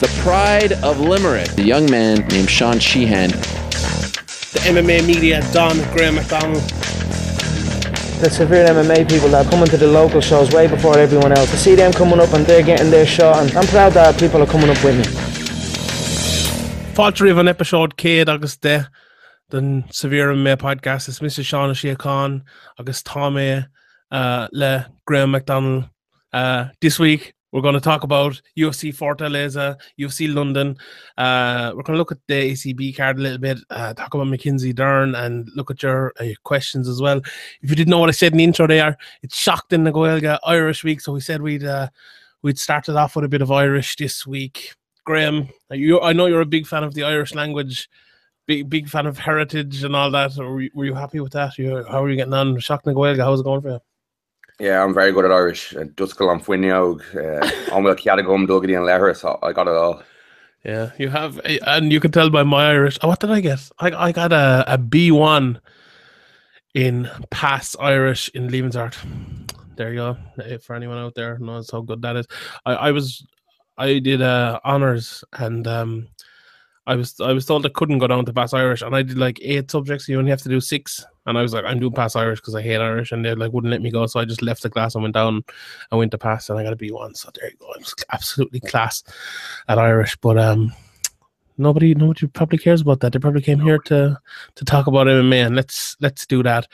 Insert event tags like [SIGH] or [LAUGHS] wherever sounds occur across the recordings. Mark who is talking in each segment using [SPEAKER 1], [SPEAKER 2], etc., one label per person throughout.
[SPEAKER 1] the pride of Limerick, a young man named Sean Sheehan.
[SPEAKER 2] The MMA media, Don Graham McDonald.
[SPEAKER 3] The severe MMA people that are coming to the local shows way before everyone else. To see them coming up and they're getting their shot, and I'm proud that people are coming up with me.
[SPEAKER 2] Fáiltarí an episód céad agus de den severe MMA podcast is Mr. Sean si Khan agus Tommy uh, le Graham McDonald. Uh, this week we're going to talk about UFC Fortaleza, UFC London. Uh, we're going to look at the ACB card a little bit, uh, talk about Mackenzie Dern, and look at your, uh, questions as well. If you didn't know what I said in the intro there, it's shocked in the Goelga Irish week, so we said we'd uh, we'd started off with a bit of Irish this week. Graham, you, I know you're a big fan of the Irish language. Big, big fan of heritage and all that. Were you, were you happy with that? You, how are you getting on? Shock na Goelga, how's it going for you?
[SPEAKER 4] Yeah, I'm very good at Irish. Duscail an foiineog, anhfuil cead gom dogad an lehar, so I got it all.
[SPEAKER 2] Yeah, you have, and you can tell by my Irish. Oh, what did I get? I, I got a, a B1 in past Irish in Leavensart. There you go. For anyone out there knows how good that is. I, I was, I did uh, honors and um, I was I was told I couldn't go down to pass Irish, and I did like eight subjects. You only have to do six, and I was like, I'm doing pass Irish because I hate Irish, and they like wouldn't let me go. So I just left the class and went down. I went to pass, and I got a B one. So there you go. I was absolutely class at Irish, but um, nobody nobody probably cares about that. They probably came here to to talk about MMA, and let's let's do that.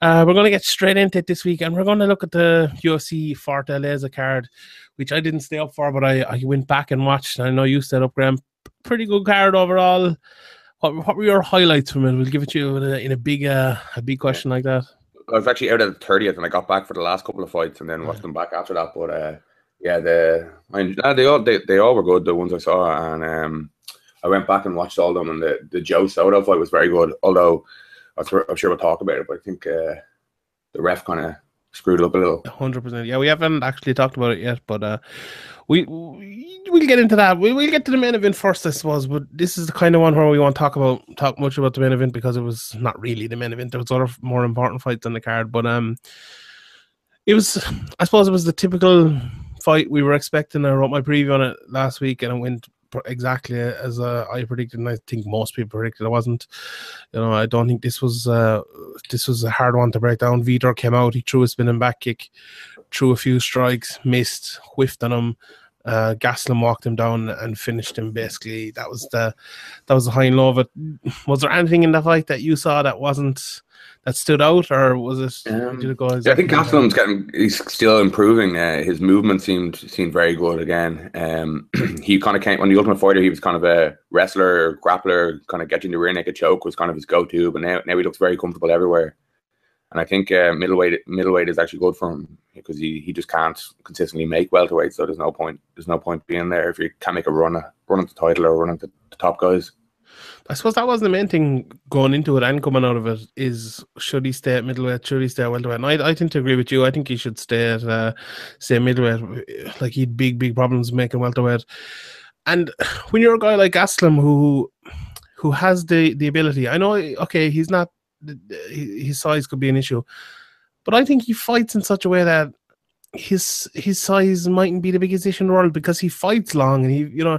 [SPEAKER 2] Uh, we're gonna get straight into it this week, and we're gonna look at the UFC Fortaleza card, which I didn't stay up for, but I I went back and watched. I know you set up, Graham pretty good card overall. What, what were your highlights from it? We'll give it to you in a, in a big uh, a big question like that.
[SPEAKER 4] I was actually out at the 30th and I got back for the last couple of fights and then watched them back after that. But uh, yeah, the I, they all they, they all were good. The ones I saw and um, I went back and watched all of them. And the the Joe Soto fight was very good. Although I'm sure we'll talk about it, but I think uh, the ref kind of screwed up a little.
[SPEAKER 2] Hundred percent. Yeah, we haven't actually talked about it yet, but uh, we, we we'll get into that. We will get to the main event first, I suppose. But this is the kind of one where we want to talk about talk much about the main event because it was not really the main event. There was other more important fights on the card, but um, it was. I suppose it was the typical fight we were expecting. I wrote my preview on it last week, and it went exactly as uh, I predicted, and I think most people predicted. it wasn't, you know, I don't think this was uh, this was a hard one to break down. Vitor came out, he threw a spinning back kick, threw a few strikes, missed, whiffed on him. Uh, Gastelum walked him down and finished him. Basically, that was the that was the high and low of it. Was there anything in the fight that you saw that wasn't that stood out, or was it?
[SPEAKER 4] Um, it go yeah, I think Gastelum's getting he's still improving. Uh, his movement seemed seemed very good again. Um, [CLEARS THROAT] he kind of came on the Ultimate Fighter. He was kind of a wrestler, grappler, kind of getting the rear naked choke was kind of his go to. But now now he looks very comfortable everywhere. And I think uh, middleweight middleweight is actually good for him because he, he just can't consistently make welterweight. So there's no point there's no point being there if you can't make a run run at the title or run at the, the top guys.
[SPEAKER 2] I suppose that wasn't the main thing going into it and coming out of it is should he stay at middleweight, should he stay at welterweight? And I, I tend to agree with you. I think he should stay at uh, stay middleweight. Like he'd big, big problems making welterweight. And [SIGHS] when you're a guy like Aslam who who has the the ability, I know okay, he's not his size could be an issue, but I think he fights in such a way that his his size mightn't be the biggest issue in the world because he fights long and he you know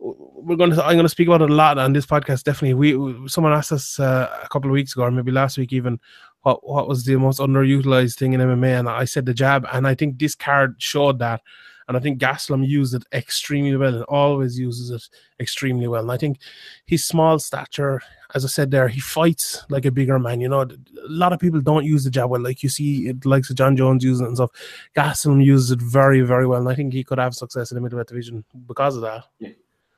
[SPEAKER 2] we're going to I'm going to speak about it a lot on this podcast. Definitely, we someone asked us uh, a couple of weeks ago, or maybe last week even, what what was the most underutilized thing in MMA, and I said the jab, and I think this card showed that. And I think Gastelum used it extremely well and always uses it extremely well. And I think his small stature, as I said there, he fights like a bigger man. You know, a lot of people don't use the jab well. Like you see, it likes Jon Jones using it and stuff. Gastelum uses it very, very well. And I think he could have success in the middleweight division because of that.
[SPEAKER 4] Yeah.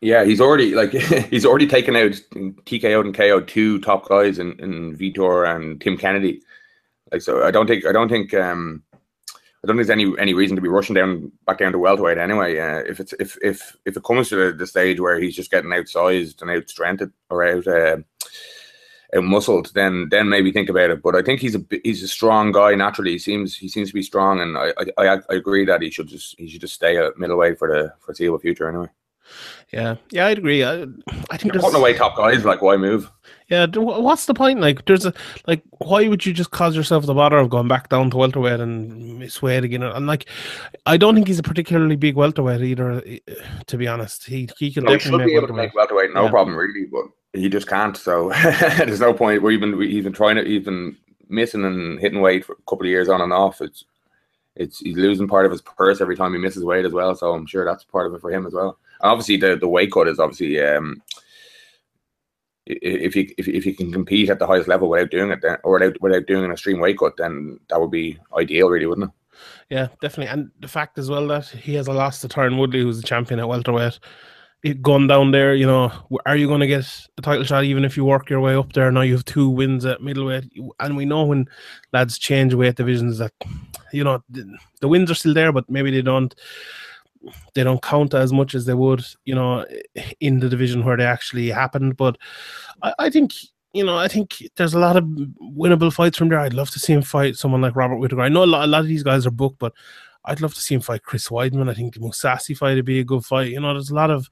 [SPEAKER 4] Yeah, he's already like [LAUGHS] he's already taken out TKO and KO two top guys in, in Vitor and Tim Kennedy. Like so, I don't think I don't think um I don't think there's any any reason to be rushing down back down to welterweight anyway. Uh, if it's if if if it comes to the, the, stage where he's just getting outsized and outstrengthed or out uh, out muscled, then then maybe think about it. But I think he's a he's a strong guy naturally. He seems he seems to be strong, and I I, I agree that he should just he should just stay at middleweight for the foreseeable future anyway.
[SPEAKER 2] Yeah, yeah, I'd agree. I, I think
[SPEAKER 4] You're
[SPEAKER 2] there's
[SPEAKER 4] putting away top guys. Like, why move?
[SPEAKER 2] yeah. What's the point? Like, there's a like, why would you just cause yourself the bother of going back down to welterweight and miss weight again? And like, I don't think he's a particularly big welterweight either. eh, To be honest, he he can
[SPEAKER 4] No,
[SPEAKER 2] definitely make
[SPEAKER 4] able to
[SPEAKER 2] welterweight.
[SPEAKER 4] make welterweight, no
[SPEAKER 2] Yeah.
[SPEAKER 4] problem, really. But he just can't. So [LAUGHS] there's no point. We've been we've been trying. He's been missing and hitting weight for a couple of years on and off. It's it's he's losing part of his purse every time he misses weight as well. So I'm sure that's part of it for him as well. Obviously, the the weight cut is obviously um, if you if, if you can compete at the highest level without doing it, then or without without doing an extreme weight cut, then that would be ideal, really, wouldn't it?
[SPEAKER 2] Yeah, definitely. And the fact as well that he has a loss to Tyron Woodley, who's the champion at welterweight. It going down there, you know, are you going to get a title shot even if you work your way up there? Now you have two wins at middleweight, and we know when lads change weight divisions that, you know, the, the wins are still there, but maybe they don't, they don't count as much as they would, you know, in the division where they actually happened. But I, I think you know, I think there's a lot of winnable fights from there. I'd love to see him fight someone like Robert Whittaker. I know a lot, a lot of these guys are booked, but I'd love to see him fight Chris Weidman. I think the Mousasi fight would be a good fight. You know, there's a lot of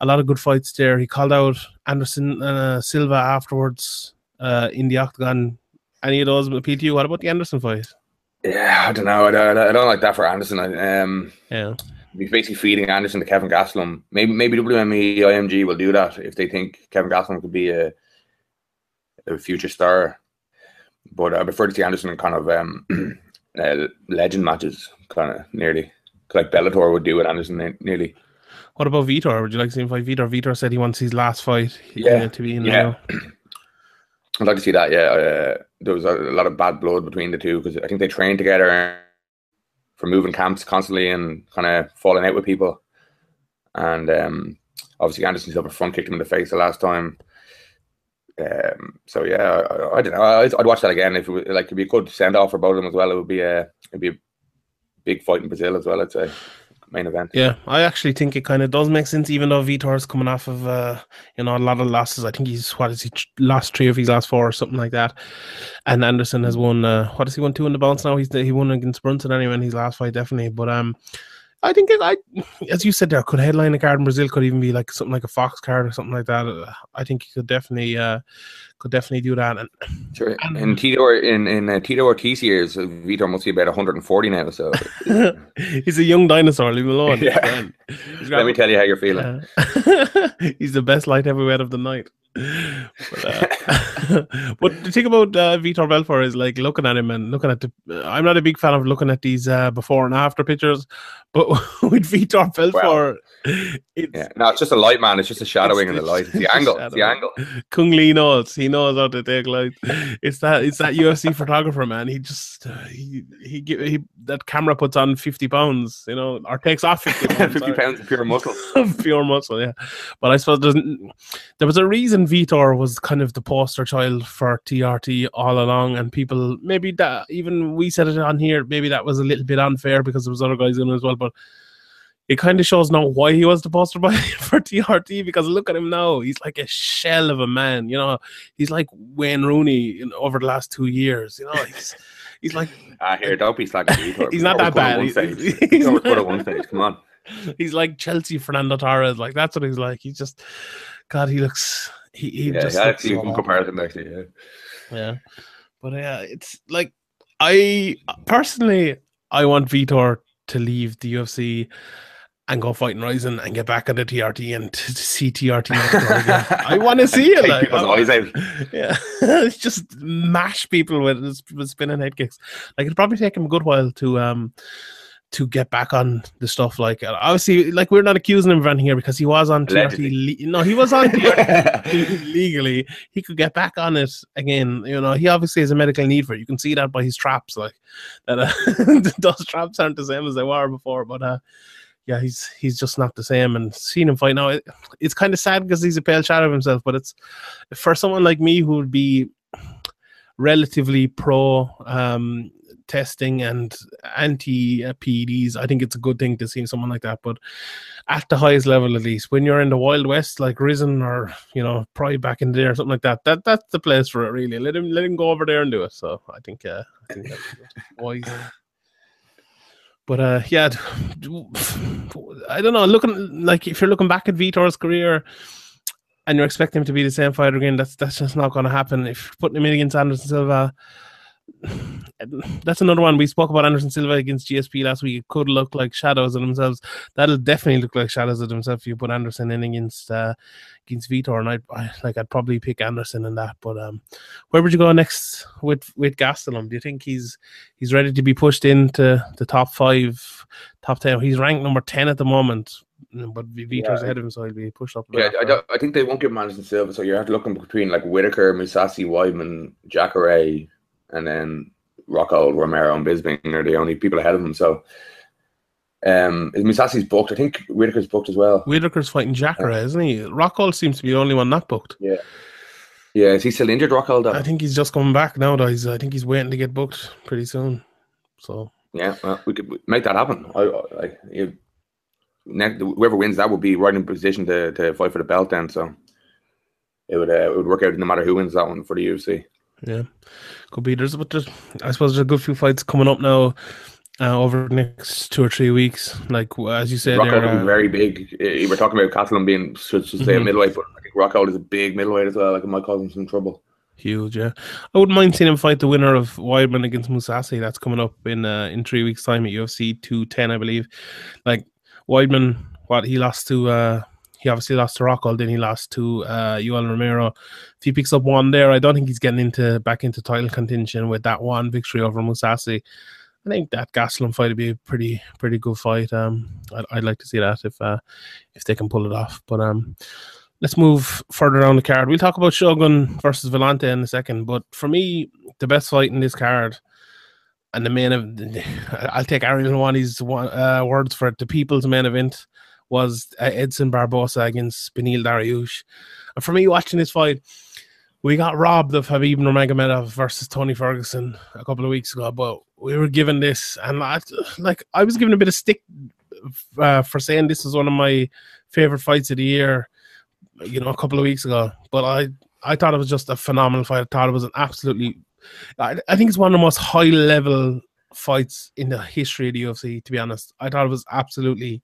[SPEAKER 2] a lot of good fights there. He called out Anderson uh, Silva afterwards uh, in the octagon. Any of those appeal to you? What about the Anderson fight?
[SPEAKER 4] Yeah, I don't know. I don't, I don't like that for Anderson. I, um,
[SPEAKER 2] Yeah,
[SPEAKER 4] he's basically feeding Anderson to Kevin Gastelum. Maybe maybe WME IMG will do that if they think Kevin Gastelum could be a a future star. But I prefer to see Anderson in kind of um, [CLEARS THROAT] uh, legend matches, kind of nearly like Bellator would do with Anderson, nearly.
[SPEAKER 2] What about Vitor? Would you like to see him fight Vitor? Vitor said he wants his last fight
[SPEAKER 4] Yeah,
[SPEAKER 2] to be in
[SPEAKER 4] yeah. I'd like to see that. Yeah, uh, there was a, a lot of bad blood between the two because I think they trained together for moving camps constantly and kind of falling out with people. And um, obviously, Anderson Silva front kicked him in the face the last time. Um, so yeah, I, I don't know. I'd, I'd watch that again if it was, like it'd be a good send off for both of them as well. It would be a it'd be a big fight in Brazil as well. I'd say main event.
[SPEAKER 2] Yeah, I actually think it kind of does make sense, even though Vitor's coming off of uh, you know a lot of losses. I think he's what is he lost three of his last four or something like that. And Anderson has won. Uh, what has he won two in the bounce now? He's he won against Brunson anyway in his last fight definitely. But um, I think it, I as you said there could headline a card in Brazil could even be like something like a Fox card or something like that. Uh, I think he could definitely uh could definitely do that. And
[SPEAKER 4] Sure. [CLEARS THROAT]
[SPEAKER 2] And-
[SPEAKER 4] In Tito in in uh, Tito Ortiz years, uh, Vitor must be about 140 now. So [LAUGHS]
[SPEAKER 2] he's a young dinosaur. Leave him alone. [LAUGHS]
[SPEAKER 4] Yeah. Let me tell you how you're feeling.
[SPEAKER 2] Uh, [LAUGHS] he's the best light heavyweight of the night. But, uh, but the thing about uh, Vitor Belfort is like looking at him and looking at the. I'm not a big fan of looking at these uh, before and after pictures, but with Vitor Belfort, it's
[SPEAKER 4] Yeah, no, it's just a light, man. It's just a shadowing in the light. It's the [LAUGHS]
[SPEAKER 2] It's
[SPEAKER 4] angle. It's the angle.
[SPEAKER 2] Kung Lee knows. He knows how to take light. It's that. It's that UFC [LAUGHS] photographer, man. He just uh, he he he that camera puts on fifty pounds, you know, or takes off fifty [LAUGHS] pounds.
[SPEAKER 4] 50 pounds of pure muscle.
[SPEAKER 2] pure muscle, yeah. But I suppose there's, there was a reason Vitor was kind of the poster child for TRT all along, and people maybe that even we said it on here, maybe that was a little bit unfair because there was other guys in it as well, but. It kind of shows now why he was the poster boy [LAUGHS] for TRT because look at him now. He's like a shell of a man, you know. He's like Wayne Rooney in, over the last two years, you know. He's he's like [LAUGHS]
[SPEAKER 4] Ah, here, don't be. [LAUGHS]
[SPEAKER 2] He's not that bad. He's- he's
[SPEAKER 4] was
[SPEAKER 2] not-
[SPEAKER 4] at one stage. Come on.
[SPEAKER 2] he's like Chelsea Fernando Torres. Like that's what he's like. He's just God. He looks. He, he
[SPEAKER 4] Yeah,
[SPEAKER 2] just
[SPEAKER 4] yeah,
[SPEAKER 2] looks
[SPEAKER 4] actually,
[SPEAKER 2] so
[SPEAKER 4] good comparison, actually. Yeah.
[SPEAKER 2] Yeah, but yeah, it's like I personally I want Vitor to leave the UFC and go fight in Rizin and get back on the TRT and to see TRT. [LAUGHS] I want to see it. Like,
[SPEAKER 4] people's eyes out. [LAUGHS]
[SPEAKER 2] yeah, [LAUGHS] it's just mash people with, with spinning head kicks. Like it'd probably take him a good while to um to get back on the stuff. Like uh, obviously, like we're not accusing him of anything here because he was on. TRT. Le- no, he was on TRT legally. He could get back on it again. You know, he obviously has a medical need for it. You can see that by his traps. Like that, uh, those traps aren't the same as they were before. But uh, yeah, he's he's just not the same. And seeing him fight now, it, it's kind of sad because he's a pale shadow of himself. But it's for someone like me who would be relatively pro um, testing and anti PEDs, I think it's a good thing to see someone like that. But at the highest level, at least, when you're in the Wild West, like Rizin or you know probably back in there or something like that, that that's the place for it. Really, let him let him go over there and do it. So I think, uh, I think that's [LAUGHS] wise. But uh, yeah, I don't know. Looking like if you're looking back at Vitor's career, and you're expecting him to be the same fighter again, that's that's just not going to happen. If putting him in against Anderson Silva, [SIGHS] that's another one. We spoke about Anderson Silva against GSP last week. It could look like shadows of themselves. That'll definitely look like shadows of themselves if you put Anderson in against uh, against Vitor. And I'd I, like I'd probably pick Anderson in that. But um, where would you go next with with Gastelum? Do you think he's he's ready to be pushed into the top five, top ten? He's ranked number ten at the moment. But Vitor's
[SPEAKER 4] Yeah.
[SPEAKER 2] ahead of him, so he'll be pushed up.
[SPEAKER 4] Yeah, I, don't, I think they won't give him Anderson Silva, so you're have to looking between like Whittaker, Mousasi, Weidman, Jacare, and then Rockhold, Romero, and Bisping are the only people ahead of him. So, um, is Mousasi's booked? I think Whittaker's booked as well.
[SPEAKER 2] Whittaker's fighting Jacare, isn't he? Rockhold seems to be the only one not booked.
[SPEAKER 4] Yeah, Yeah, is he still injured? Though?
[SPEAKER 2] I think he's just coming back now. Though he's, I think he's waiting to get booked pretty soon. So
[SPEAKER 4] Yeah, well, we could make that happen. I, I you, next, whoever wins that would be right in position to, to fight for the belt. Then, so it would uh, it would work out no matter who wins that one for the UFC.
[SPEAKER 2] Yeah, could be. There's but there's, I suppose there's a good few fights coming up now uh, over the next two or three weeks. Like as you said,
[SPEAKER 4] Rockhold
[SPEAKER 2] uh,
[SPEAKER 4] very big. Uh, We're talking about Catalan being should, should say a middleweight, but I think Rockhold is a big middleweight as well. Like it might cause him some trouble.
[SPEAKER 2] huge. Yeah, I wouldn't mind seeing him fight the winner of Weidman against Mousasi. That's coming up in uh, in three weeks' time at UFC 210, I believe. Like Weidman, what he lost to. Uh, he obviously lost to Rockhold, then he lost to uh, Romero. If he picks up one there, I don't think he's getting into back into title contention with that one victory over Mousasi. I think that Gastelum fight would be a pretty pretty good fight. Um, I'd, I'd like to see that if uh, if they can pull it off. But um, let's move further down the card. We'll talk about Shogun versus Villante in a second. But for me, the best fight in this card, and the main of, [LAUGHS] I'll take Ariel Helwani's uh, words for it. The people's main event was uh, Edson Barbosa against Beneil Dariush. And for me, watching this fight, we got robbed of Khabib Nurmagomedov versus Tony Ferguson a couple of weeks ago, but we were given this, and I, like I was given a bit of stick uh, for saying this was one of my favorite fights of the year, you know, a couple of weeks ago. But I, I thought it was just a phenomenal fight. I thought it was an absolutely, I, I think it's one of the most high level fights in the history of the UFC. To be honest, I thought it was absolutely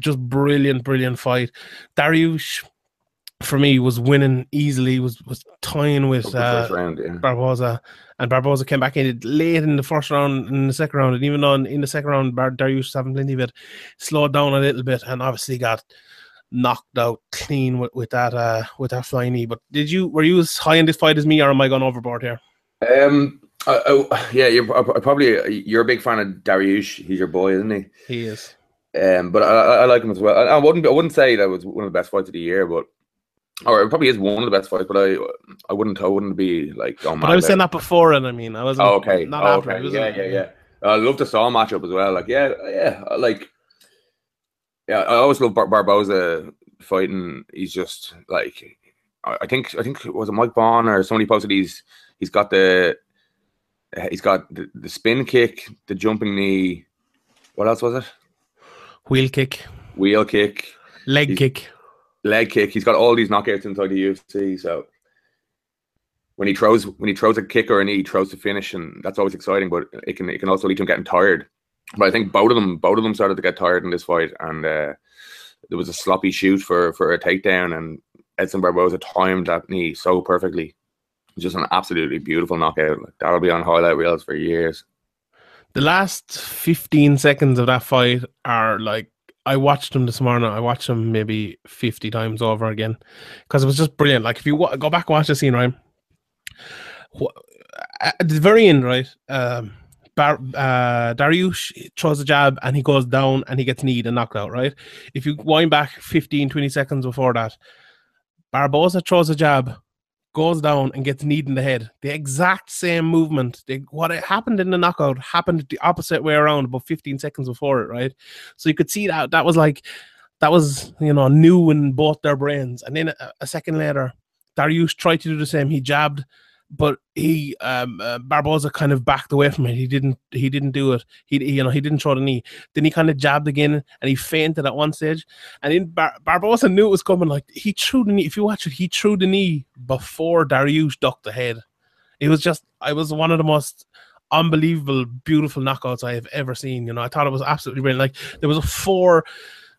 [SPEAKER 2] just brilliant, brilliant fight. Dariush, for me, was winning easily. Was was tying with uh,
[SPEAKER 4] round, yeah.
[SPEAKER 2] Barboza, and Barboza came back in it late in the first round, in the second round, and even on in the second round, Bar- Dariush was having plenty of it, slowed down a little bit, and obviously got knocked out clean with, with that uh with that flying knee. But did you were you as high in this fight as me, or am I going overboard here?
[SPEAKER 4] Um, I, yeah, you're probably you're a big fan of Dariush. He's your boy, isn't he?
[SPEAKER 2] He is.
[SPEAKER 4] Um, but I, I like him as well. I, I wouldn't I wouldn't say that was one of the best fights of the year, but or it probably is one of the best fights. But I I wouldn't I wouldn't be like oh
[SPEAKER 2] But I was saying that before, and I mean, I was
[SPEAKER 4] Oh, okay.
[SPEAKER 2] not
[SPEAKER 4] Oh,
[SPEAKER 2] after.
[SPEAKER 4] okay.
[SPEAKER 2] Was
[SPEAKER 4] Yeah, yeah, yeah. I love the Saw matchup as well. Like, yeah, yeah. Like, yeah, I always love Bar- Barboza fighting. He's just like, I I think, I think it was it Mike Bohn or somebody posted he's he's got the he's got the, the spin kick, the jumping knee. What else was it?
[SPEAKER 2] Wheel kick,
[SPEAKER 4] Wheel kick,
[SPEAKER 2] leg
[SPEAKER 4] He's-
[SPEAKER 2] kick.
[SPEAKER 4] leg kick. He's got all these knockouts inside the UFC. So when he throws when he throws a kick or a knee, he throws to finish, and that's always exciting. But it can it can also lead to him getting tired. But I think both of them both of them started to get tired in this fight, and uh, there was a sloppy shoot for for a takedown, and Edson Barboza timed that knee so perfectly. Just an absolutely beautiful knockout. That'll be on highlight reels for years.
[SPEAKER 2] The last 15 seconds of that fight are like I watched them this morning. I watched them maybe 50 times over again because it was just brilliant. Like if you wa- go back and watch the scene, right? At the very end, right? Um, Bar- uh, Dariush throws a jab and he goes down and he gets kneed and knocked out, right? If you wind back 15, 20 seconds before that, Barboza throws a jab, goes down and gets kneed in the head. The exact same movement. The, what happened in the knockout happened the opposite way around about 15 seconds before it, right? So you could see that that was like that was you know new in both their brains. And then a, a second later, Dariush tried to do the same. He jabbed, but he um, uh, Barboza kind of backed away from it. He didn't he didn't do it. He, he, you know he didn't throw the knee. Then he kind of jabbed again and he fainted at one stage. And then Bar- Barboza knew it was coming. Like he threw the knee. If you watch it, he threw the knee before Dariush ducked the head. It was just, I was one of the most unbelievable, beautiful knockouts I have ever seen. You know, I thought it was absolutely brilliant. Like there was a four,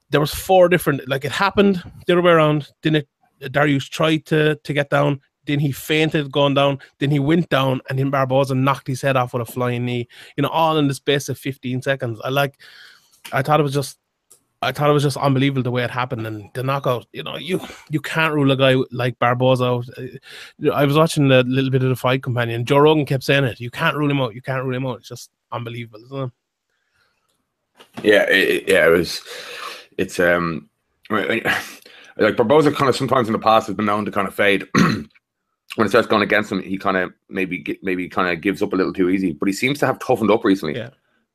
[SPEAKER 2] there was four different. Like it happened the other way around. Then it Darius tried to to get down. Then he fainted going down. Then he went down, and then Barboza knocked his head off with a flying knee. You know, all in the space of 15 seconds. I like. I thought it was just I thought it was just unbelievable the way it happened and the knockout. You know, you you can't rule a guy like Barboza out. Uh, I was watching a little bit of the fight companion. Joe Rogan kept saying it. You can't rule him out. You can't rule him out. It's just unbelievable, isn't it?
[SPEAKER 4] Yeah, it, yeah, it was. It's um, [LAUGHS] like Barboza kind of sometimes in the past has been known to kind of fade. [CLEARS THROAT] when it starts going against him, he kind of maybe maybe kind of gives up a little too easy. But he seems to have toughened up recently.
[SPEAKER 2] Yeah,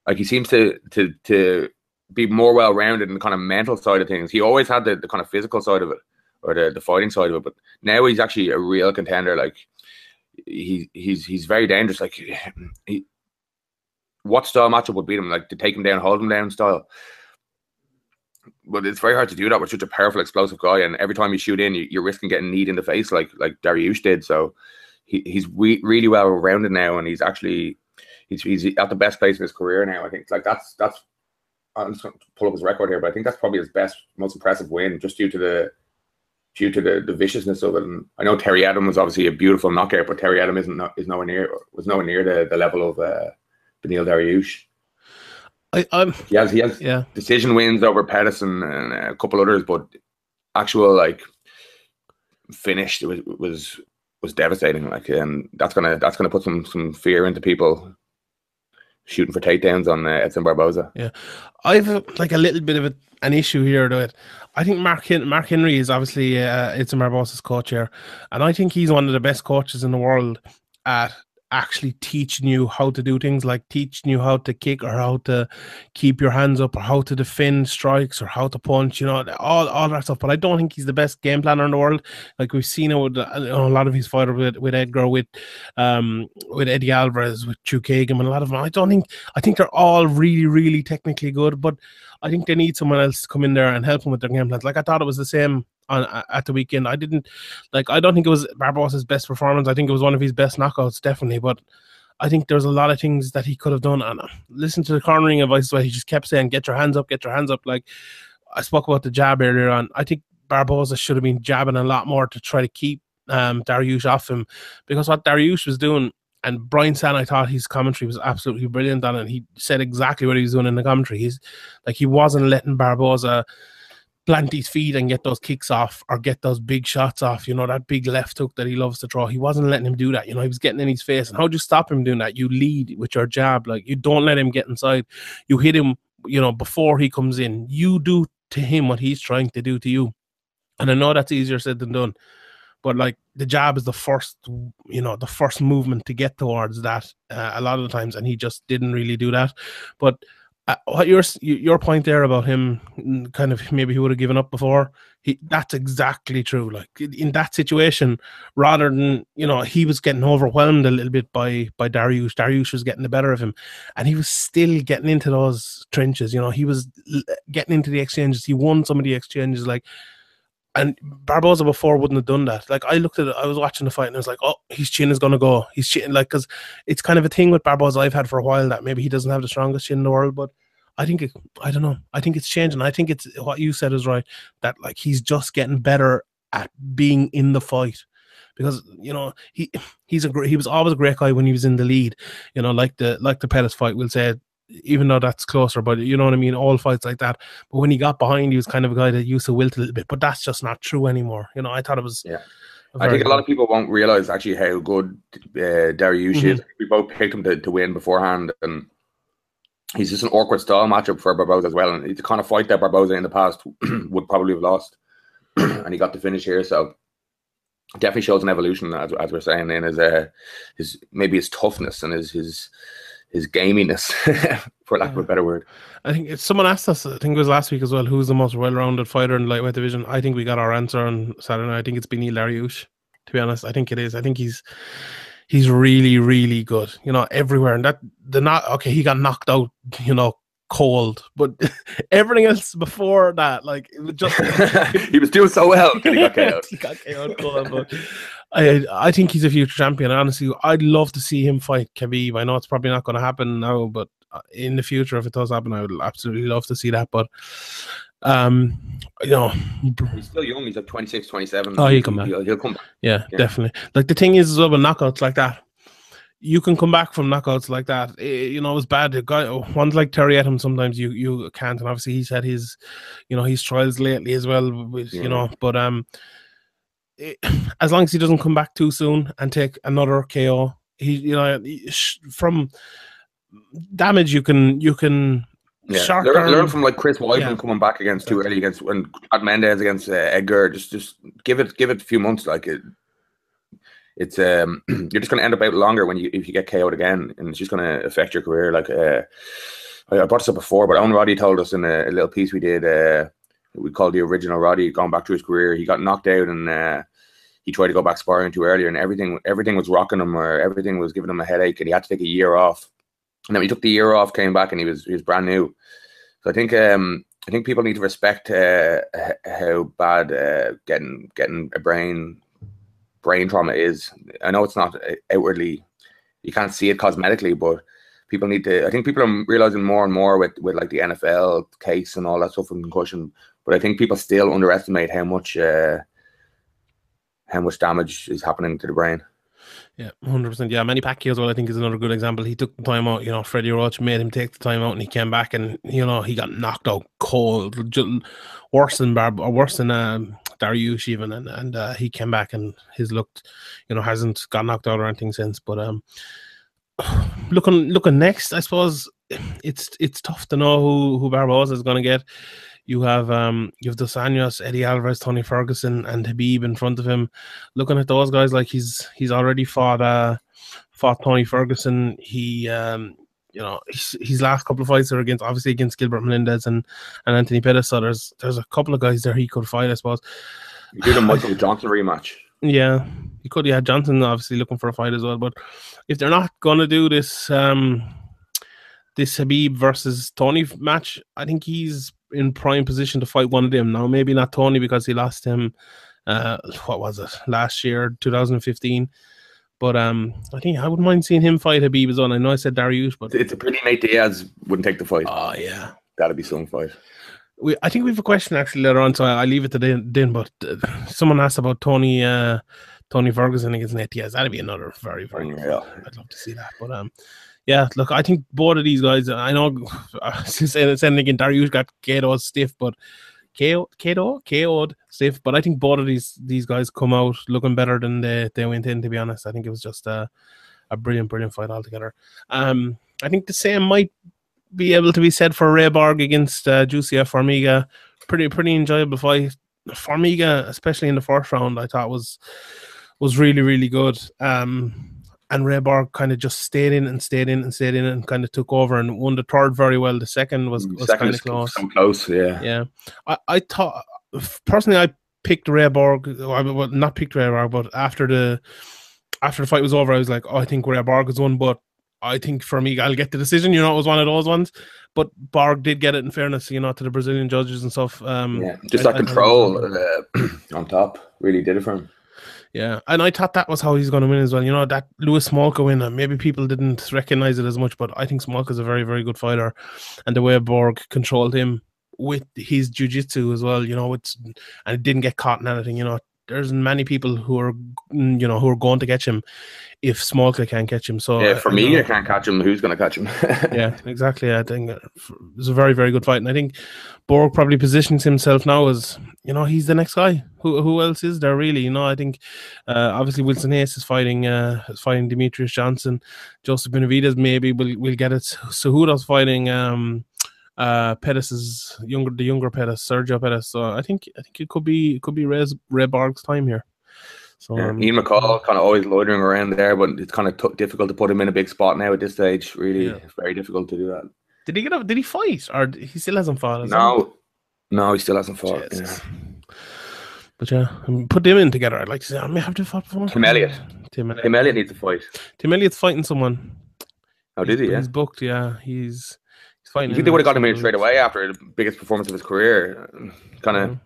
[SPEAKER 4] like he seems to to to be more well rounded in the kind of mental side of things. He always had the, the kind of physical side of it or the, the fighting side of it, but now he's actually a real contender. Like he he's he's very dangerous. Like he, what style matchup would beat him? Like to take him down, hold him down style. But it's very hard to do that with such a powerful, explosive guy. And every time you shoot in, you, are risking getting kneed in the face, like like Dariush did. So he, he's re- really well rounded now, and he's actually he's he's at the best place in his career now. I think like that's that's I'm just going to pull up his record here, but I think that's probably his best, most impressive win, just due to the due to the, the viciousness of it. And I know Terry Etim was obviously a beautiful knockout, but Terry Etim isn't is nowhere near was nowhere near the, the level of uh, Beneil Dariush.
[SPEAKER 2] I, I'm
[SPEAKER 4] he has he has
[SPEAKER 2] yeah
[SPEAKER 4] decision wins over Pedersen and a couple others, but actual like finished was was was devastating. Like, and that's gonna that's gonna put some some fear into people shooting for takedowns on uh, Edson Barboza.
[SPEAKER 2] Yeah, I've like a little bit of a, an issue here though. I think Mark Hen- Mark Henry is obviously uh, Edson Barboza's coach here, and I think he's one of the best coaches in the world at actually teaching you how to do things like teaching you how to kick or how to keep your hands up or how to defend strikes or how to punch, you know, all, all that stuff. But I don't think he's the best game planner in the world. Like we've seen it with uh, a lot of his fighters with, with Edgar, with um with Eddie Alvarez, with Chu Chookagian, and a lot of them. I don't think I think they're all really, really technically good, but I think they need someone else to come in there and help them with their game plans. Like I thought it was the same on at the weekend. I didn't like. I don't think it was Barboza's best performance. I think it was one of his best knockouts, definitely. But I think there's a lot of things that he could have done. And uh, listen to the cornering advice where he just kept saying, "Get your hands up, get your hands up." Like I spoke about the jab earlier on. I think Barboza should have been jabbing a lot more to try to keep um, Dariush off him because what Dariush was doing. And Brian Stann, I thought his commentary was absolutely brilliant on it. He said exactly what he was doing in the commentary. He's like he wasn't letting Barboza plant his feet and get those kicks off or get those big shots off. You know, that big left hook that he loves to throw. He wasn't letting him do that. You know, he was getting in his face. And how do you stop him doing that? You lead with your jab. Like, you don't let him get inside. You hit him, you know, before he comes in. You do to him what he's trying to do to you. And I know that's easier said than done. But like the jab is the first, you know, the first movement to get towards that uh, a lot of the times, and he just didn't really do that. But uh, what your your point there about him kind of maybe he would have given up before he that's exactly true. Like in that situation rather than you know he was getting overwhelmed a little bit by by Darius Darius was getting the better of him. And he was still getting into those trenches. You know he was getting into the exchanges. He won some of the exchanges. Like and Barboza before wouldn't have done that. Like I looked at it, I was watching the fight and I was like, oh, his chin is gonna go. He's chin like because it's kind of a thing with Barboza I've had for a while that maybe he doesn't have the strongest chin in the world, but I think it, I don't know. I think it's changing. I think it's what you said is right. That like he's just getting better at being in the fight because you know he he's a great he was always a great guy when he was in the lead. You know, like the like the Pettis fight, we'll say even though that's closer, but you know what I mean, all fights like that. But when he got behind, he was kind of a guy that used to wilt a little bit, but that's just not true anymore. You know, I thought it was.
[SPEAKER 4] Yeah. I think a lot of people won't realize actually how good uh, Dariush mm-hmm. is. We both picked him to, to win beforehand, and he's just an awkward style matchup for Barboza as well. And it's the kind of fight that Barboza in the past [CLEARS THROAT] would probably have lost, [CLEARS THROAT] and he got the finish here. So definitely shows an evolution, as, as we're saying, in his uh, his maybe his toughness and his his his gaminess, [LAUGHS] for lack of a better word.
[SPEAKER 2] I think someone asked us, I think it was last week as well, who's the most well-rounded fighter in the lightweight division. I think we got our answer on Saturday. I think it's Beneil Dariush. To be honest, I think it is. I think he's he's really, really good. You know, everywhere. And that the not okay, he got knocked out. You know, cold, but [LAUGHS] everything else before that, like it was just [LAUGHS]
[SPEAKER 4] he was doing so well. He got KO'd. [LAUGHS]
[SPEAKER 2] he got KO'd cold, but I I think he's a future champion. Honestly, I'd love to see him fight Khabib. I know it's probably not going to happen now, but uh, in the future, if it does happen, I would absolutely love to see that. But um, you know,
[SPEAKER 4] He's still young. He's like 26, 27.
[SPEAKER 2] Oh, he'll come back.
[SPEAKER 4] He'll, he'll come back.
[SPEAKER 2] Yeah,
[SPEAKER 4] Yeah.
[SPEAKER 2] definitely. Like the thing is, as well, with knockouts like that, you can come back from knockouts like that. Eh, you know, it's bad. The guy, ones like Terry Etim, sometimes you you can't. And obviously, he's had his, you know, his trials lately as well. With,
[SPEAKER 4] Yeah.
[SPEAKER 2] You know, but um, it, [CLEARS THROAT] as long as he doesn't come back too soon and take another KO, he, you know, from damage you can you can
[SPEAKER 4] Yeah. Learn, learn from like Chris Weidman
[SPEAKER 2] Yeah.
[SPEAKER 4] coming back against too early against when Chad Mendes against uh, Edgar. Just just give it give it a few months. Like it, it's um [CLEARS THROAT] you're just gonna end up out longer when you if you get KO'd again, and it's just gonna affect your career. Like uh, I I brought this up before, but Owen Roddy told us in a, a little piece we did. Uh, we called the original Roddy going back to his career. He got knocked out and. Uh, he tried to go back sparring too earlier, and everything everything was rocking him, or everything was giving him a headache, and he had to take a year off. And then he took the year off, came back, and he was he was brand new. So I think um I think people need to respect uh, how bad uh, getting getting a brain brain trauma is. I know it's not outwardly you can't see it cosmetically, but people need to. I think people are realizing more and more with with like the NFL case and all that stuff with concussion. But I think people still underestimate how much uh, how much damage is happening to the brain.
[SPEAKER 2] Yeah, hundred percent. Yeah, Manny Pacquiao as well. I think is another good example. He took the time out. You know, Freddie Roach made him take the time out, and he came back, and you know he got knocked out cold, worse than Barb, or worse than um, Dariush even, and and uh, he came back, and his looked, you know, hasn't got knocked out or anything since. But um, [SIGHS] looking looking next, I suppose it's it's tough to know who who Barboza is going to get. You have um you have Dos Anjos, Eddie Alvarez, Tony Ferguson, and Habib in front of him. Looking at those guys, like he's he's already fought uh fought Tony Ferguson. He um you know his, his last couple of fights are against obviously against Gilbert Melendez and and Anthony Pettis. So there's there's a couple of guys there he could fight, I suppose.
[SPEAKER 4] You do the Michael Johnson rematch.
[SPEAKER 2] Yeah, you could. Yeah, Johnson obviously looking for a fight as well. But if they're not gonna do this, um, this Habib versus Tony match, I think he's in prime position to fight one of them. Now, maybe not Tony because he lost him. Uh, what was it last year, 2015? But um, I think I wouldn't mind seeing him fight Habib as well. I know I said Darius, but
[SPEAKER 4] It's a pretty Nate Diaz wouldn't take the fight.
[SPEAKER 2] oh yeah,
[SPEAKER 4] That'd be some fight.
[SPEAKER 2] we I think we have a question actually later on, so I, I leave it to Din. Din but uh, someone asked about Tony uh, Tony Ferguson against Nate Diaz. That'd be another very very fight. I'd love to see that. But um, yeah, look, I think both of these guys. I know [LAUGHS] saying saying again, Darius got KO stiff, but KO KO KO'd. But I think both of these these guys come out looking better than they they went in. To be honest, I think it was just a a brilliant brilliant fight altogether. Um, I think the same might be able to be said for Ray Borg against uh, Jussier Formiga. Pretty pretty enjoyable fight. Formiga, especially in the first round, I thought was was really really good. Um, and Ray Borg kind of just stayed in and stayed in and stayed in and kind of took over and won the third very well. The second was was kind of close.
[SPEAKER 4] close. Yeah.
[SPEAKER 2] Yeah, I, I thought personally I picked Ray Borg. I well, not picked Ray Borg, but after the after the fight was over, I was like, oh, I think Ray Borg has won, but I think for me, I'll get the decision. You know, it was one of those ones, but Borg did get it. In fairness, you know, to the Brazilian judges and stuff. Um,
[SPEAKER 4] Yeah. Just
[SPEAKER 2] I-
[SPEAKER 4] that
[SPEAKER 2] I- I-
[SPEAKER 4] control uh, [CLEARS THROAT] on top really did it for him.
[SPEAKER 2] Yeah, and I thought that was how he's going to win as well. You know, that Louis Smolka win, maybe people didn't recognize it as much, but I think Smolka is a very, very good fighter. And the way Borg controlled him with his jiu-jitsu as well, you know, it's and it didn't get caught in anything, you know. There's many people who are, mm, you know, who are going to catch him if Smolka can't catch him. So
[SPEAKER 4] yeah, for me, I can't catch him. Who's going to catch him? [LAUGHS]
[SPEAKER 2] yeah, exactly. I think uh, it's a very, very good fight, and I think Borg probably positions himself now as you know he's the next guy. Who who else is there really? You know, I think uh, obviously Wilson Reis is fighting uh, is fighting Demetrious Johnson, Joseph Benavidez maybe will will get it. So Cejudo's fighting um uh Pettis's younger the younger Pettis, Sergio Pettis. So I think I think it could be it could be Ray Borg's time here. So
[SPEAKER 4] Yeah,
[SPEAKER 2] um,
[SPEAKER 4] Ian McCall kind of always loitering around there, but it's kind of t- difficult to put him in a big spot now at this stage. Really,
[SPEAKER 2] Yeah.
[SPEAKER 4] it's very difficult to do that.
[SPEAKER 2] did he get up? Did he fight or he still hasn't fought? has he?
[SPEAKER 4] No, no, he still hasn't fought. Yeah.
[SPEAKER 2] But yeah, um, put them in together. I'd like to say, I may have to fight before.
[SPEAKER 4] Tim Elliott.
[SPEAKER 2] Tim Elliott.
[SPEAKER 4] Tim Elliott needs a fight.
[SPEAKER 2] Tim Elliott's fighting someone.
[SPEAKER 4] Oh, did he? Yeah.
[SPEAKER 2] He's booked. Yeah, he's fighting
[SPEAKER 4] You think they would have got him in straight away after the biggest performance of his career? Kind of,
[SPEAKER 2] Mhm.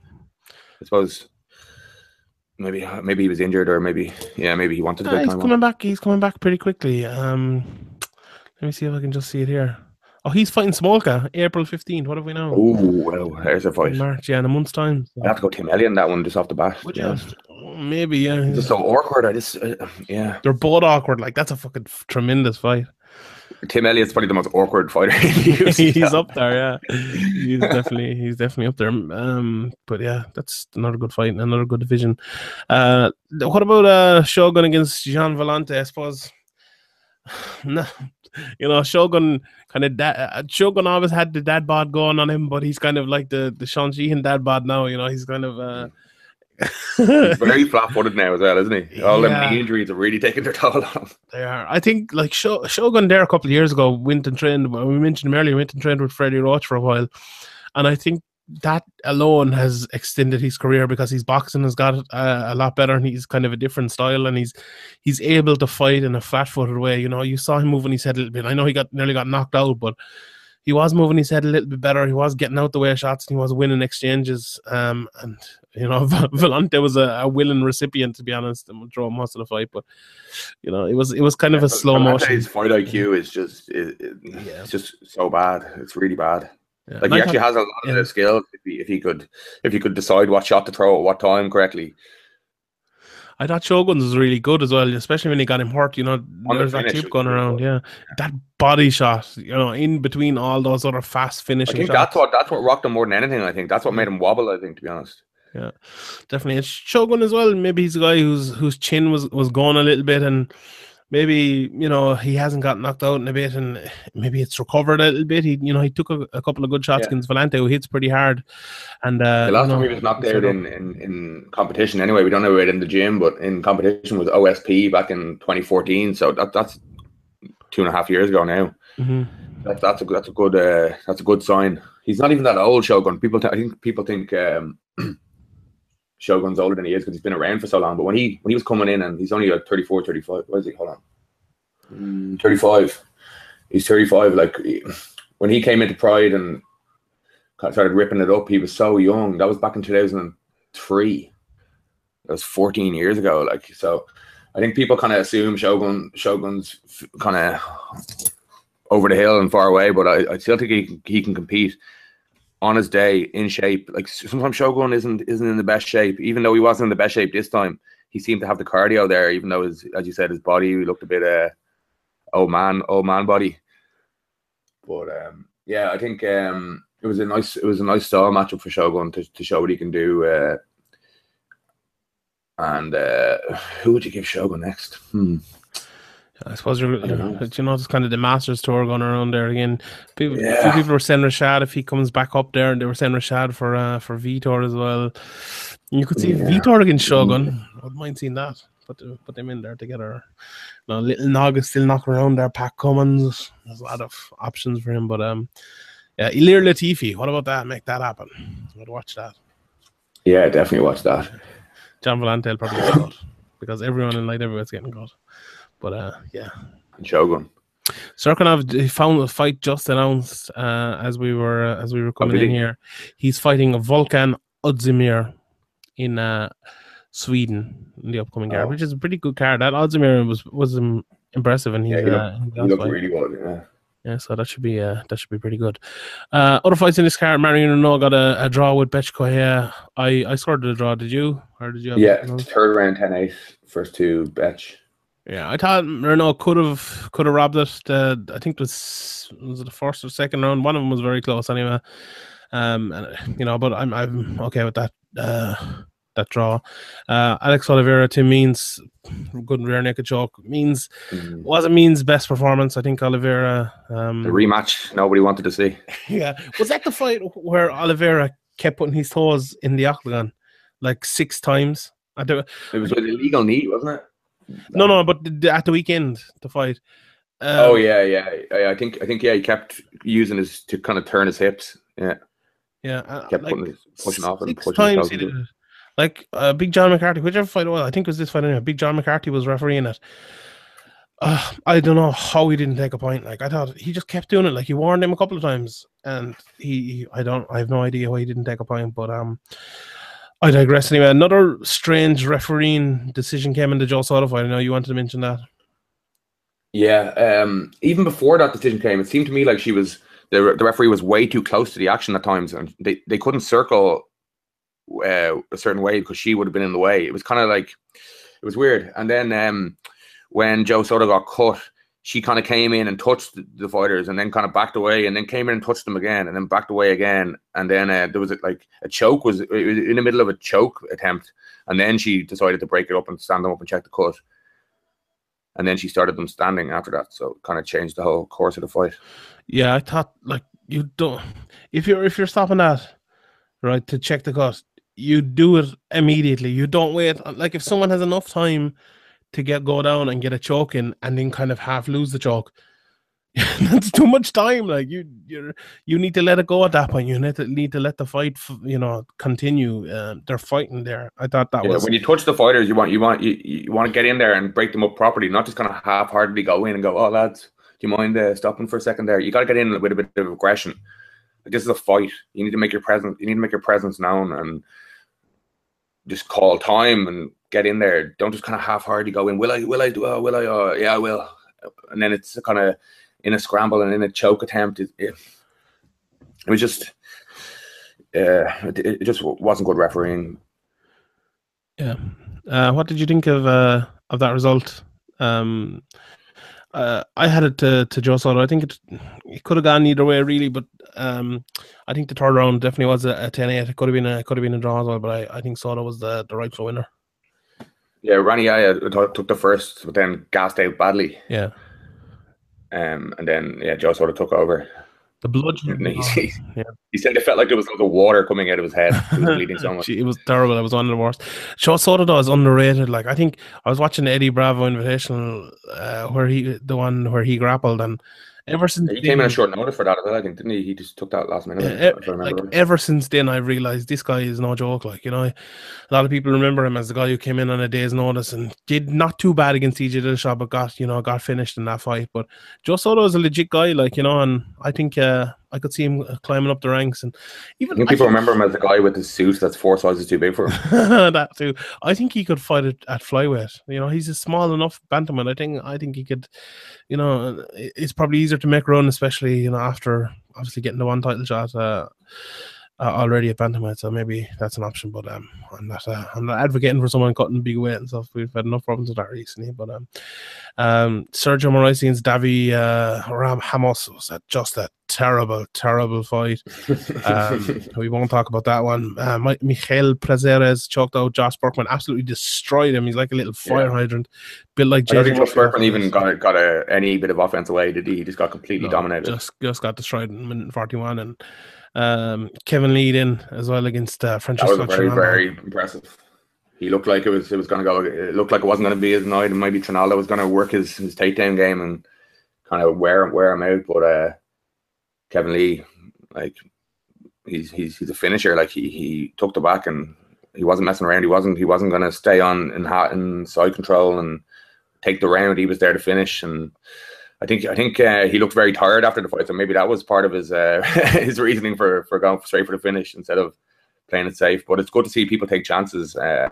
[SPEAKER 4] I suppose. Maybe maybe he was injured, or maybe yeah, maybe he wanted to
[SPEAKER 2] Ah, he's
[SPEAKER 4] time off.
[SPEAKER 2] coming back. He's coming back pretty quickly. Um, let me see if I can just see it here. Oh, he's fighting Smolka, April fifteenth. What have we now?
[SPEAKER 4] Oh well, there's a fight.
[SPEAKER 2] In March, yeah, in a month's time.
[SPEAKER 4] I have to go Tim Elliott that one just off the bat.
[SPEAKER 2] Would
[SPEAKER 4] be
[SPEAKER 2] you? Maybe, yeah.
[SPEAKER 4] It's just so awkward. I just uh, yeah.
[SPEAKER 2] They're both awkward. Like that's a fucking tremendous fight.
[SPEAKER 4] Tim Elliott's probably the most awkward fighter. in the [LAUGHS] UFC.
[SPEAKER 2] he's up there, yeah. He's definitely he's definitely up there. Um, but yeah, that's another good fight, another good division. Uh, what about uh Shogun against Gian Villante? I suppose. [SIGHS] No, you know Shogun kind of da- uh, Shogun always had the dad bod going on him, but he's kind of like the the Sean Sheehan dad bod now. You know, he's kind of uh.
[SPEAKER 4] He's very [LAUGHS] flat-footed now as well, isn't he? All them
[SPEAKER 2] Yeah.
[SPEAKER 4] knee injuries have really taken their toll on him.
[SPEAKER 2] They are. I think like Shogun there a couple of years ago went and trained. We mentioned him earlier. Went and trained with Freddie Roach for a while, and I think that alone has extended his career because his boxing has got uh, a lot better and he's kind of a different style and he's he's able to fight in a flat-footed way. You know, you saw him moving his head a little bit. I know he got nearly got knocked out, but he was moving his head a little bit better. He was getting out the way of shots and he was winning exchanges. Um, and you know, [LAUGHS] Villante was a, a willing recipient to be honest, and draw most of the fight. But you know, it was it was kind of a slow motion.
[SPEAKER 4] His fight IQ is just it, it-
[SPEAKER 2] Yeah.
[SPEAKER 4] it's just so bad. It's really bad.
[SPEAKER 2] Yeah.
[SPEAKER 4] Like
[SPEAKER 2] And
[SPEAKER 4] he
[SPEAKER 2] I
[SPEAKER 4] actually
[SPEAKER 2] thought-
[SPEAKER 4] has a lot
[SPEAKER 2] yeah.
[SPEAKER 4] of the skills if he, if he could if he could decide what shot to throw at what time correctly.
[SPEAKER 2] I thought Shogun's was really good as well, especially when he got him hurt. You know,
[SPEAKER 4] the
[SPEAKER 2] there's that
[SPEAKER 4] finish
[SPEAKER 2] chip going around.
[SPEAKER 4] good.
[SPEAKER 2] Yeah, that body shot. You know, in between all those other fast
[SPEAKER 4] I
[SPEAKER 2] finishing
[SPEAKER 4] think
[SPEAKER 2] shots.
[SPEAKER 4] that's what that's what rocked him more than anything. I think that's what made him wobble. I think to be honest.
[SPEAKER 2] Definitely. It's Shogun as well. Maybe he's a guy whose whose chin was was going a little bit, and maybe you know he hasn't got knocked out in a bit, and maybe it's recovered a little bit. He you know he took a, a couple of good shots
[SPEAKER 4] Yeah.
[SPEAKER 2] against Villante, who hits pretty hard. And uh,
[SPEAKER 4] The last
[SPEAKER 2] you know,
[SPEAKER 4] time he was knocked out in, in, in competition, anyway, we don't know about in the gym, but in competition was OSP back in 2014. So that that's two and a half years ago now.
[SPEAKER 2] Mhm.
[SPEAKER 4] That, that's a that's a good uh, that's a good sign. He's not even that old, Shogun. People, th- I think people think um, [CLEARS THROAT] Shogun's older than he is because he's been around for so long. But when he when he was coming in and he's only like 34, 35. What is he? Hold on, Mm, 35. He's 35. Like he- when he came into Pride and started ripping it up, he was so young. That was back in 2003. That was 14 years ago. Like so, I think people kind of assume Shogun Shogun's kind of over the hill and far away, but I, I still think he he can compete on his day in shape. Like sometimes Shogun isn't isn't in the best shape, even though he wasn't in the best shape this time. He seemed to have the cardio there, even though his, as you said, his body looked a bit uh old man, old man body. But um, yeah, I think um, it was a nice it was a nice style matchup for Shogun to, to show what he can do. Uh, and uh, who would you give Shogun next? Hmm.
[SPEAKER 2] I suppose you're,
[SPEAKER 4] I know.
[SPEAKER 2] you're- know, it's kind of the Masters tour going around there again. People, a few people were saying Rashad if he comes back up there, and they were saying Rashad for uh, for Vitor as well. And you could see
[SPEAKER 4] Yeah.
[SPEAKER 2] Vitor against Shogun. I wouldn't mind seeing that. Put the- put them in there together. You know, little Nog is still knocking around there. Pat Cummins. There's a lot of options for him, but um, yeah, Ilir Latifi. What about that? Make that happen. I'd watch that.
[SPEAKER 4] Yeah, definitely watch that.
[SPEAKER 2] Gian Villante will probably get because everyone in light heavyweight's getting cut. But uh, yeah,
[SPEAKER 4] And Shogun.
[SPEAKER 2] Cirkunov he found a fight just announced uh, as we were uh, as we were coming in
[SPEAKER 4] really?
[SPEAKER 2] here. He's fighting a Volkan Ozdemir in uh, Sweden in the upcoming card,
[SPEAKER 4] Oh.
[SPEAKER 2] which is a pretty good card. That Ozdemir was was um, impressive, and he's
[SPEAKER 4] Yeah, he
[SPEAKER 2] uh, in the
[SPEAKER 4] He looked really good. Yeah.
[SPEAKER 2] yeah. So that should be uh, that should be pretty good. Uh, other fights in this card, Marion Reneau got a, a draw with Betch here. I I scored the draw. Did you? Or did you? Have
[SPEAKER 4] Yeah, third round 10 8, first two betch.
[SPEAKER 2] Yeah, I thought Reneau could have could have robbed it. I think it was was it the first or second round. One of them was very close anyway. Um, and you know, but I'm I'm okay with that. Uh, that draw. Uh, Alex Oliveira to Means good and rear naked choke. Means
[SPEAKER 4] Mm.
[SPEAKER 2] wasn't Means best performance. I think Oliveira. Um,
[SPEAKER 4] The rematch nobody wanted to see. [LAUGHS]
[SPEAKER 2] yeah, was that the fight where Oliveira kept putting his toes in the octagon like six times? I don't.
[SPEAKER 4] It was with illegal knee, wasn't it?
[SPEAKER 2] No, no, but the, at the weekend the fight. Um,
[SPEAKER 4] oh yeah, yeah. I, I think I think yeah, he kept using his to kind of turn his hips. Yeah,
[SPEAKER 2] Yeah, uh,
[SPEAKER 4] kept
[SPEAKER 2] like,
[SPEAKER 4] his, pushing off and pushing
[SPEAKER 2] times he did
[SPEAKER 4] it.
[SPEAKER 2] it. Like uh, Big John McCarthy, whichever fight it was, I think it was this fight anyway. Big John McCarthy was refereeing it. uh, I don't know how he didn't take a point. Like I thought he just kept doing it. Like he warned him a couple of times, and he, he I don't I have no idea why he didn't take a point. But um, I digress anyway. Another strange refereeing decision came into Joe Soto. I know you wanted to mention that.
[SPEAKER 4] Yeah, um, even before that decision came, it seemed to me like she was the the referee was way too close to the action at times, and they, they couldn't circle uh, a certain way because she would have been in the way. It was kind of like it was weird. And then um, when Joe Soto got cut, she kind of came in and touched the fighters, and then kind of backed away, and then came in and touched them again, and then backed away again, and then uh, there was a, like a choke was, was in the middle of a choke attempt, and then she decided to break it up and stand them up and check the cut and then she started them standing after that. So it kind of changed the whole course of the fight.
[SPEAKER 2] Yeah, I thought like you don't if you're if you're stopping that right to check the cut, you do it immediately. You don't wait. Like if someone has enough time to get go down and get a choke in, and then kind of half lose the choke, [LAUGHS] that's too much time. Like you, you, you need to let it go at that point. You need to need to let the fight, you know, continue. Uh, they're fighting there. I thought that
[SPEAKER 4] yeah,
[SPEAKER 2] was
[SPEAKER 4] when you touch the fighters, you want you want you, you want to get in there and break them up properly, not just kind of half-heartedly go in and go, "Oh, lads, do you mind uh, stopping for a second there?" You got to get in with a bit of aggression. Like, this is a fight. You need to make your presence. You need to make your presence known and just call time and get in there. Don't just kind of half-heartedly go in. Will I? Will I do? Oh, will I? Uh, yeah, I will. And then it's kind of in a scramble and in a choke attempt. It, it, it was just, uh, it, it, just wasn't good refereeing.
[SPEAKER 2] Yeah. Uh, what did you think of uh, of that result? Um, uh, I had it to, to Joe Soto. I think it it could have gone either way, really. But um, I think the third round definitely was a, a 10-8. It could have been a could have been a draw as well. But I, I think Soto was the the rightful winner.
[SPEAKER 4] Yeah, Rani Yahya took the first, but then gassed out badly.
[SPEAKER 2] Yeah.
[SPEAKER 4] Um, and then yeah, Joe sort of took over.
[SPEAKER 2] The blood. [LAUGHS]
[SPEAKER 4] He, yeah. he said it felt like there was the water coming out of his head. He was [LAUGHS] bleeding so much.
[SPEAKER 2] it was terrible. It was one of the worst. Joe Soto though is underrated. Like I think I was watching Eddie Bravo Invitational, uh, where he the one where he grappled, and ever since
[SPEAKER 4] he came in a short notice for that as well. I think didn't he? He just took that last minute.
[SPEAKER 2] Yeah, like ever since then, I realized this guy is no joke. Like you know, a lot of people remember him as the guy who came in on a day's notice and did not too bad against TJ Dillashaw, but got you know got finished in that fight. But Joe Soto is a legit guy, like you know, and I think uh, I could see him climbing up the ranks. And even
[SPEAKER 4] people think, remember him as the guy with the suit that's four sizes too big for him. [LAUGHS]
[SPEAKER 2] that too. I think he could fight it at flyweight. You know, he's a small enough bantamweight. I think I think he could. You know, it's probably easier to make run, especially you know after obviously getting the one title shot. Uh, uh, already at bantamweight, so maybe that's an option. But um, I'm not uh, I'm not advocating for someone cutting big weight and stuff. We've had enough problems with that recently. But um, um, Sergio Moraes against Davi uh, Ram Ramos was a, just a terrible, terrible fight. Um, [LAUGHS] we won't talk about that one. Uh, Miguel Prazeres choked out Josh Burkman, absolutely destroyed him. He's like a little fire yeah. hydrant, built like.
[SPEAKER 4] I don't think Josh Burkman even got a, got a, any bit of offense away. Did he? He just got completely no, dominated.
[SPEAKER 2] Just just got destroyed in minute forty one and. Um, Kevin Lee in as well against uh, Francisco.
[SPEAKER 4] That was very, very impressive. He looked like it was it was going to go. It looked like it wasn't going to be as night, and maybe Trinaldo was going to work his his takedown game and kind of wear wear him out. But uh, Kevin Lee, like he's he's he's a finisher. Like he he took the back and he wasn't messing around. He wasn't he wasn't going to stay on in hat and side control and take the round. He was there to finish and I think I think uh, he looked very tired after the fight, so maybe that was part of his uh, [LAUGHS] his reasoning for for going straight for the finish instead of playing it safe. But it's good to see people take chances uh,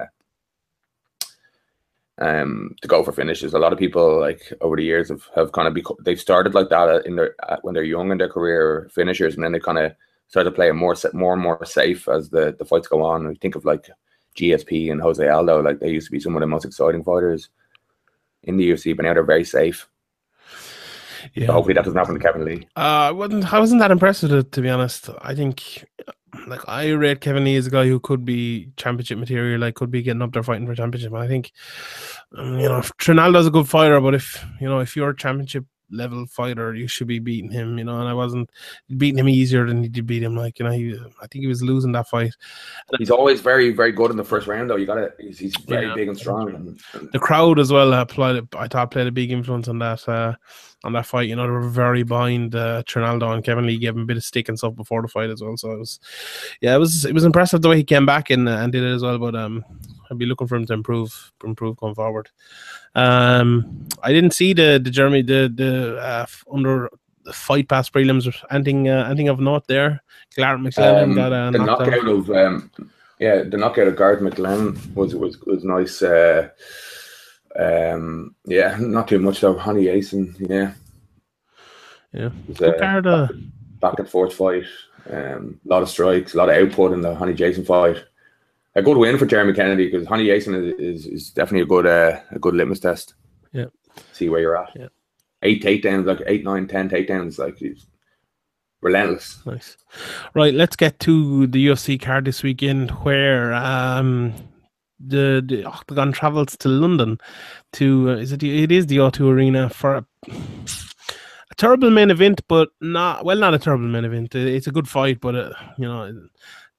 [SPEAKER 4] um, to go for finishes. A lot of people, like over the years, have, have kind of become, they've started like that in their when they're young in their career, finishers, and then they kind of start to play more more and more safe as the the fights go on. We think of like GSP and Jose Aldo, like they used to be some of the most exciting fighters in the UFC, but now they're very safe. Yeah. So hopefully that doesn't happen to Kevin Lee.
[SPEAKER 2] Uh, I wasn't, I wasn't that impressed with it, to be honest. I think, like, I rate Kevin Lee as a guy who could be championship material, like, could be getting up there fighting for championship. I think, um, you know, Trinaldo's a good fighter, but if, you know, if you're a championship level fighter, you should be beating him, you know. And I wasn't beating him easier than he did beat him. Like, you know, he, I think he was losing that fight.
[SPEAKER 4] He's always very, very good in the first round, though. You got to, he's, he's very yeah, big and strong. And, and,
[SPEAKER 2] the crowd as well uh, played, I thought, played a big influence on that. Uh, on that fight. You know, they were very behind uh, Trinaldo and Kevin Lee gave him a bit of stick and stuff before the fight as well. So it was, yeah, it was it was impressive the way he came back and uh, and did it as well. But um, I'd be looking for him to improve improve going forward. Um, I didn't see the the Jeremy the the uh, under the fight past prelims. Anything uh, anything of note there? Clark McLellan
[SPEAKER 4] Um,
[SPEAKER 2] got a
[SPEAKER 4] the knockout of um, yeah, the knockout of Garreth McLellan was was was nice. Uh, um, yeah, not too much though. Rony Jason, yeah,
[SPEAKER 2] Yeah,
[SPEAKER 4] was, uh.
[SPEAKER 2] Uh,
[SPEAKER 4] back and forth fight. Um, a lot of strikes, a lot of output in the Rony Jason fight. A good win for Jeremy Kennedy because Rony Jason is, is, is definitely a good uh, a good litmus test.
[SPEAKER 2] Yeah.
[SPEAKER 4] See where you're at.
[SPEAKER 2] Yeah.
[SPEAKER 4] Eight takedowns, like eight, nine, ten takedowns, like he's relentless.
[SPEAKER 2] Nice. Right, let's get to the UFC card this weekend where um the, the Octagon travels to London to uh, is it it is the O2 Arena for a, a terrible main event, but not well, not a terrible main event. It's a good fight, but uh, you know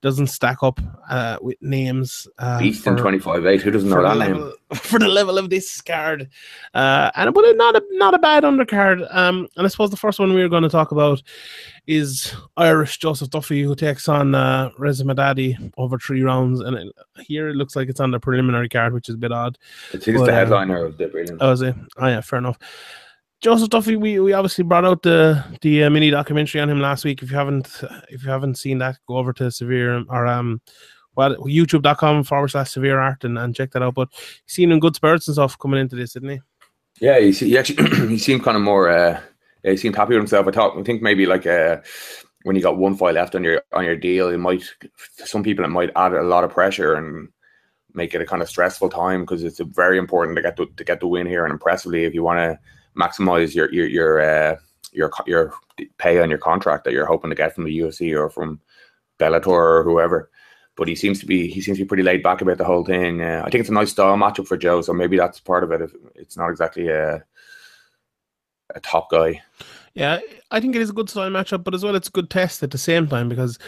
[SPEAKER 2] doesn't stack up uh, with names. Uh,
[SPEAKER 4] Beast in
[SPEAKER 2] for-
[SPEAKER 4] 25 8. Who doesn't know that name?
[SPEAKER 2] level [LAUGHS] for the level of this card. Uh, and but not a not a bad undercard. Um, and I suppose the first one we are going to talk about is Irish Joseph Duffy, who takes on uh, Reza Madadi over three rounds. And it, here it looks like it's on the preliminary card, which is a bit odd.
[SPEAKER 4] It's
[SPEAKER 2] But,
[SPEAKER 4] the
[SPEAKER 2] um,
[SPEAKER 4] headliner of the brilliant.
[SPEAKER 2] Oh, is it? Oh, yeah, fair enough. Joseph Duffy, we, we obviously brought out the the uh, mini documentary on him last week. If you haven't if you haven't seen that, go over to Severe or um well youtube.com forward slash severe art and, and check that out. But he's seen in good spirits and stuff coming into this, didn't he?
[SPEAKER 4] Yeah, he, he actually [CLEARS THROAT] he seemed kind of more. Uh, he seemed happy with himself. I thought. I think maybe like uh, when you got one fight left on your on your deal, it might some people it might add a lot of pressure and make it a kind of stressful time because it's very important to get the, to get the win here and impressively if you want to maximize your your your uh, your your pay on your contract that you're hoping to get from the UFC or from Bellator or whoever. But he seems to be he seems to be pretty laid back about the whole thing. Uh, I think it's a nice style matchup for Joe, so maybe that's part of it. If it's not exactly a a top guy.
[SPEAKER 2] Yeah, I think it is a good style matchup, but as well, it's a good test at the same time because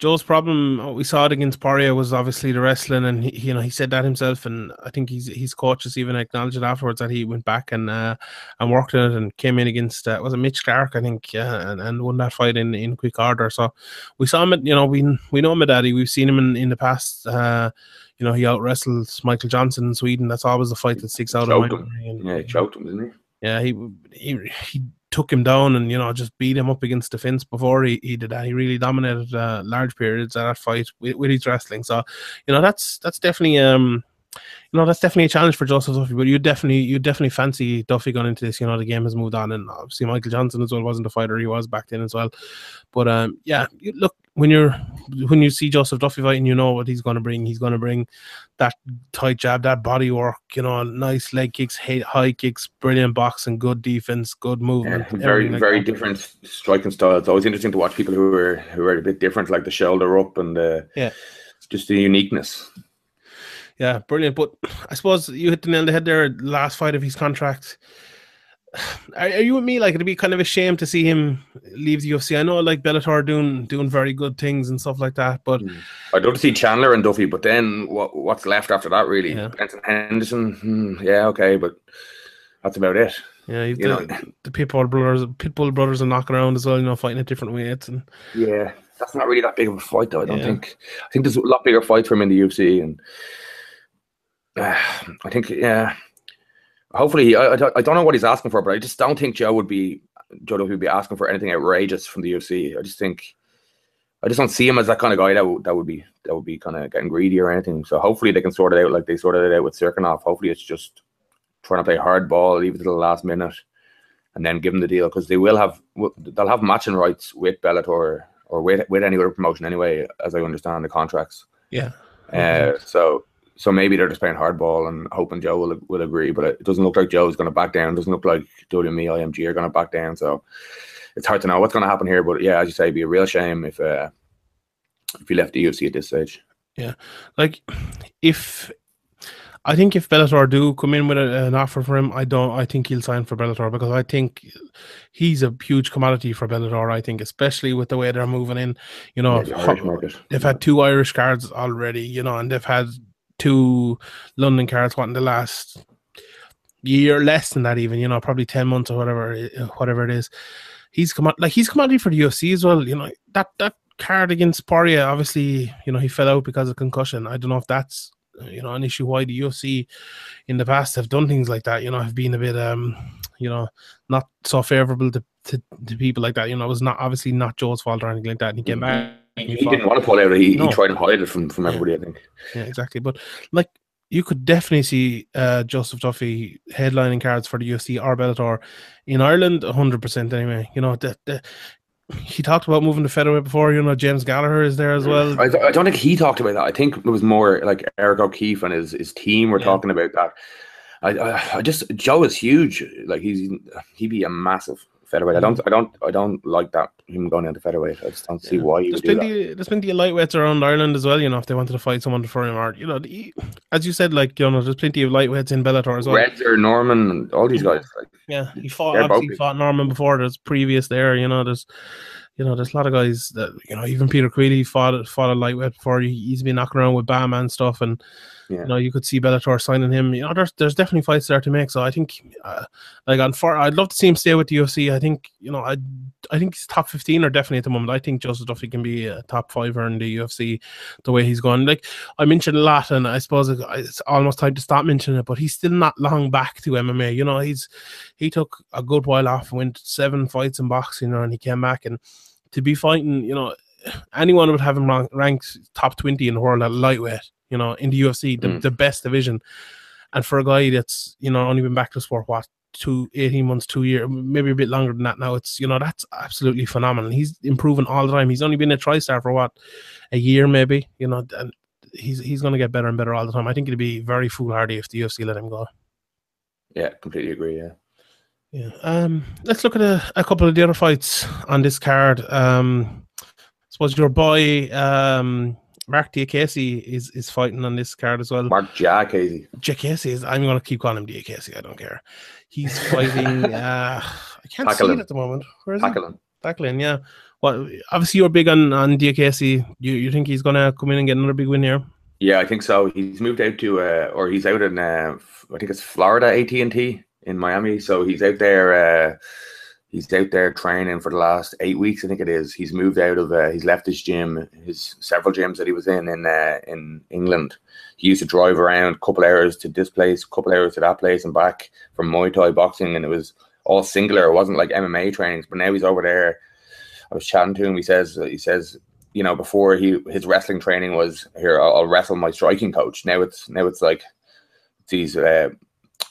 [SPEAKER 2] Joe's problem, we saw it against Poirier, was obviously the wrestling, and he, you know he said that himself, and I think he's his coaches even acknowledged it afterwards that he went back and uh, and worked on it and came in against uh, was it Mitch Clark, I think, yeah, and, and won that fight in, in quick order. So we saw him, at, you know, we we know Madadi, we've seen him in, in the past. Uh, you know, he out wrestled Michael Johnson in Sweden. That's always the fight that sticks out of my
[SPEAKER 4] Choked him.
[SPEAKER 2] And-
[SPEAKER 4] Yeah, he choked him, didn't he?
[SPEAKER 2] yeah, he he he took him down and you know just beat him up against the fence before he, he did that. He really dominated uh, large periods of that fight with, with his wrestling. So you know that's that's definitely um you know that's definitely a challenge for Joseph Duffy. But you definitely you definitely fancy Duffy going into this. You know the game has moved on, and obviously Michael Johnson as well wasn't the fighter he was back then as well. But um yeah, look when you're when you see Joseph Duffy fighting, you know what he's going to bring. He's going to bring that tight jab, that body work, you know, nice leg kicks, high, kicks, brilliant boxing, good defense, good
[SPEAKER 4] Yeah,
[SPEAKER 2] movement.
[SPEAKER 4] very
[SPEAKER 2] like
[SPEAKER 4] very
[SPEAKER 2] that.
[SPEAKER 4] different striking style. It's always interesting to watch people who are who are a bit different, like the shoulder up and the
[SPEAKER 2] Yeah.
[SPEAKER 4] just the uniqueness.
[SPEAKER 2] Yeah, brilliant. But I suppose you hit the nail on the head there. Last fight of his contract. Are, are you with me? Like it'd be kind of a shame to see him leave the UFC. I know like Bellator doing doing very good things and stuff like that, but
[SPEAKER 4] I'd love to see Chandler and Duffy, but then what what's left after that really?
[SPEAKER 2] Yeah.
[SPEAKER 4] Benson Henderson, hmm, yeah, okay, but that's about it.
[SPEAKER 2] yeah, you've
[SPEAKER 4] You
[SPEAKER 2] the,
[SPEAKER 4] know,
[SPEAKER 2] the Pitbull brothers, Pitbull brothers are knocking around as well. You know, fighting at different weights and
[SPEAKER 4] yeah, that's not really that big of a fight though. I don't
[SPEAKER 2] Yeah.
[SPEAKER 4] think. I think there's a lot bigger fights for him in the UFC, and uh, [SIGHS] I think yeah. Hopefully, he, I, I don't- know what he's asking for, but I just don't think Joe would be Joe Duffy would be asking for anything outrageous from the UFC. I just think I just don't see him as that kind of guy that would that would be that would be kind of getting greedy or anything. So hopefully they can sort it out like they sorted it out with Cirkunov. Hopefully it's just trying to play hard ball, leave it to the last minute, and then give him the deal because they will have they'll have matching rights with Bellator or with with any other promotion anyway, as I understand the contracts.
[SPEAKER 2] yeah,
[SPEAKER 4] Uh, so so maybe they're just playing hardball and hoping Joe will will agree, but it doesn't look like Joe's going to back down. doesn't look like WME and me, IMG are going to back down. So it's hard to know what's going to happen here. But yeah, as you say, it'd be a real shame if uh, if he left the UFC at this stage.
[SPEAKER 2] Yeah, like if I think if Bellator do come in with a, an offer for him, I don't. I think he'll sign for Bellator because I think he's a huge commodity for Bellator. I think, especially with the way they're moving in. You know,
[SPEAKER 4] Yeah, the
[SPEAKER 2] they've had two Irish cards already. You know, and they've had two London cards. What in the last year, less than that, even. You know, probably ten months or whatever, whatever it is. He's come out like he's commodity for the UFC as well. You know that that card against Poirier, obviously, you know he fell out because of concussion. I don't know if that's you know, an issue why the UFC in the past have done things like that. You know, have been a bit, um, you know, not so favorable to, to, to people like that. You know, it was not obviously not Joe's fault or anything like that. And he came back.
[SPEAKER 4] He, he didn't want to pull out. He,
[SPEAKER 2] No.
[SPEAKER 4] he tried to hide it from, from everybody. I think.
[SPEAKER 2] Yeah, exactly. But like you could definitely see uh Joseph Duffy headlining cards for the UFC or Bellator in Ireland, hundred percent anyway. You know, the, the, he talked about moving to featherweight before. You know, James Gallagher is there as well.
[SPEAKER 4] I, th- I don't think he talked about that. I think it was more like Eric O'Keefe and his, his team were
[SPEAKER 2] Yeah.
[SPEAKER 4] talking about that. I, I I just Joe is huge. Like he's he'd be a massive featherweight. I hmm. don't I don't I don't like that him going into featherweight. I just don't see
[SPEAKER 2] Yeah.
[SPEAKER 4] why he
[SPEAKER 2] There's
[SPEAKER 4] would do that.
[SPEAKER 2] plenty, there's plenty of lightweights around Ireland as well. You know, if they wanted to fight someone for him, or you know, the, as you said, like you know, there's plenty of lightweights in Bellator as well.
[SPEAKER 4] Reds or Norman all these guys. Like,
[SPEAKER 2] Yeah, he fought obviously he fought Norman before. There's previous there, you know. There's, you know, there's a lot of guys that you know. Even Peter Queally fought fought a lightweight before. He, he's been knocking around with Bam and stuff, and You know, you could see Bellator signing him. You know, there's there's definitely fights there to make. So I think, uh, like on far, I'd love to see him stay with the UFC. I think you know, I I think he's top fifteen or definitely at the moment. I think Joseph Duffy can be a top fiver in the UFC the way he's gone. Like I mentioned a lot, and I suppose it's almost time to stop mentioning it. But he's still not long back to MMA. You know, he's he took a good while off, and went seven fights in boxing, and he came back and to be fighting, you know, anyone would have him rank, ranked top twenty in the world at lightweight. You know, in the UFC, the,
[SPEAKER 4] Mm.
[SPEAKER 2] the best division, and for a guy that's you know only been back to sport what two 18 months two year maybe a bit longer than that now it's you know that's absolutely phenomenal he's improving all the time he's only been a tri-star for what a year maybe you know and he's he's going to get better and better all the time i think it'd be very foolhardy if the ufc let him go
[SPEAKER 4] yeah, completely agree. Yeah.
[SPEAKER 2] yeah. Um. Let's look at a, a couple of the other fights on this card. Um. I suppose your boy, um, Mark Diakese is is fighting on this card as well.
[SPEAKER 4] Mark Jack Casey.
[SPEAKER 2] Diakese is. I'm going to keep calling him Diakese. I don't care. He's [LAUGHS] fighting. uh I can't see
[SPEAKER 4] Tackling.
[SPEAKER 2] it at the moment. Where is he?
[SPEAKER 4] Tackling.
[SPEAKER 2] Tackling. Yeah. Well, obviously you're big on on Diakese. You you think he's going to come in and get another big win here?
[SPEAKER 4] Yeah, I think so. He's moved out to, uh, or he's out in, uh, I think it's Florida AT and T in Miami. So he's out there. Uh, he's out there training for the last eight weeks. I think it is. He's moved out of. Uh, he's left his gym, his several gyms that he was in in uh, in England. He used to drive around a couple hours to this place, a couple hours to that place, and back from Muay Thai boxing, and it was all singular. It wasn't like MMA trainings. But now he's over there. I was chatting to him. He says he says you know, before he his wrestling training was here, I'll, I'll wrestle my striking coach. Now it's now it's like these uh,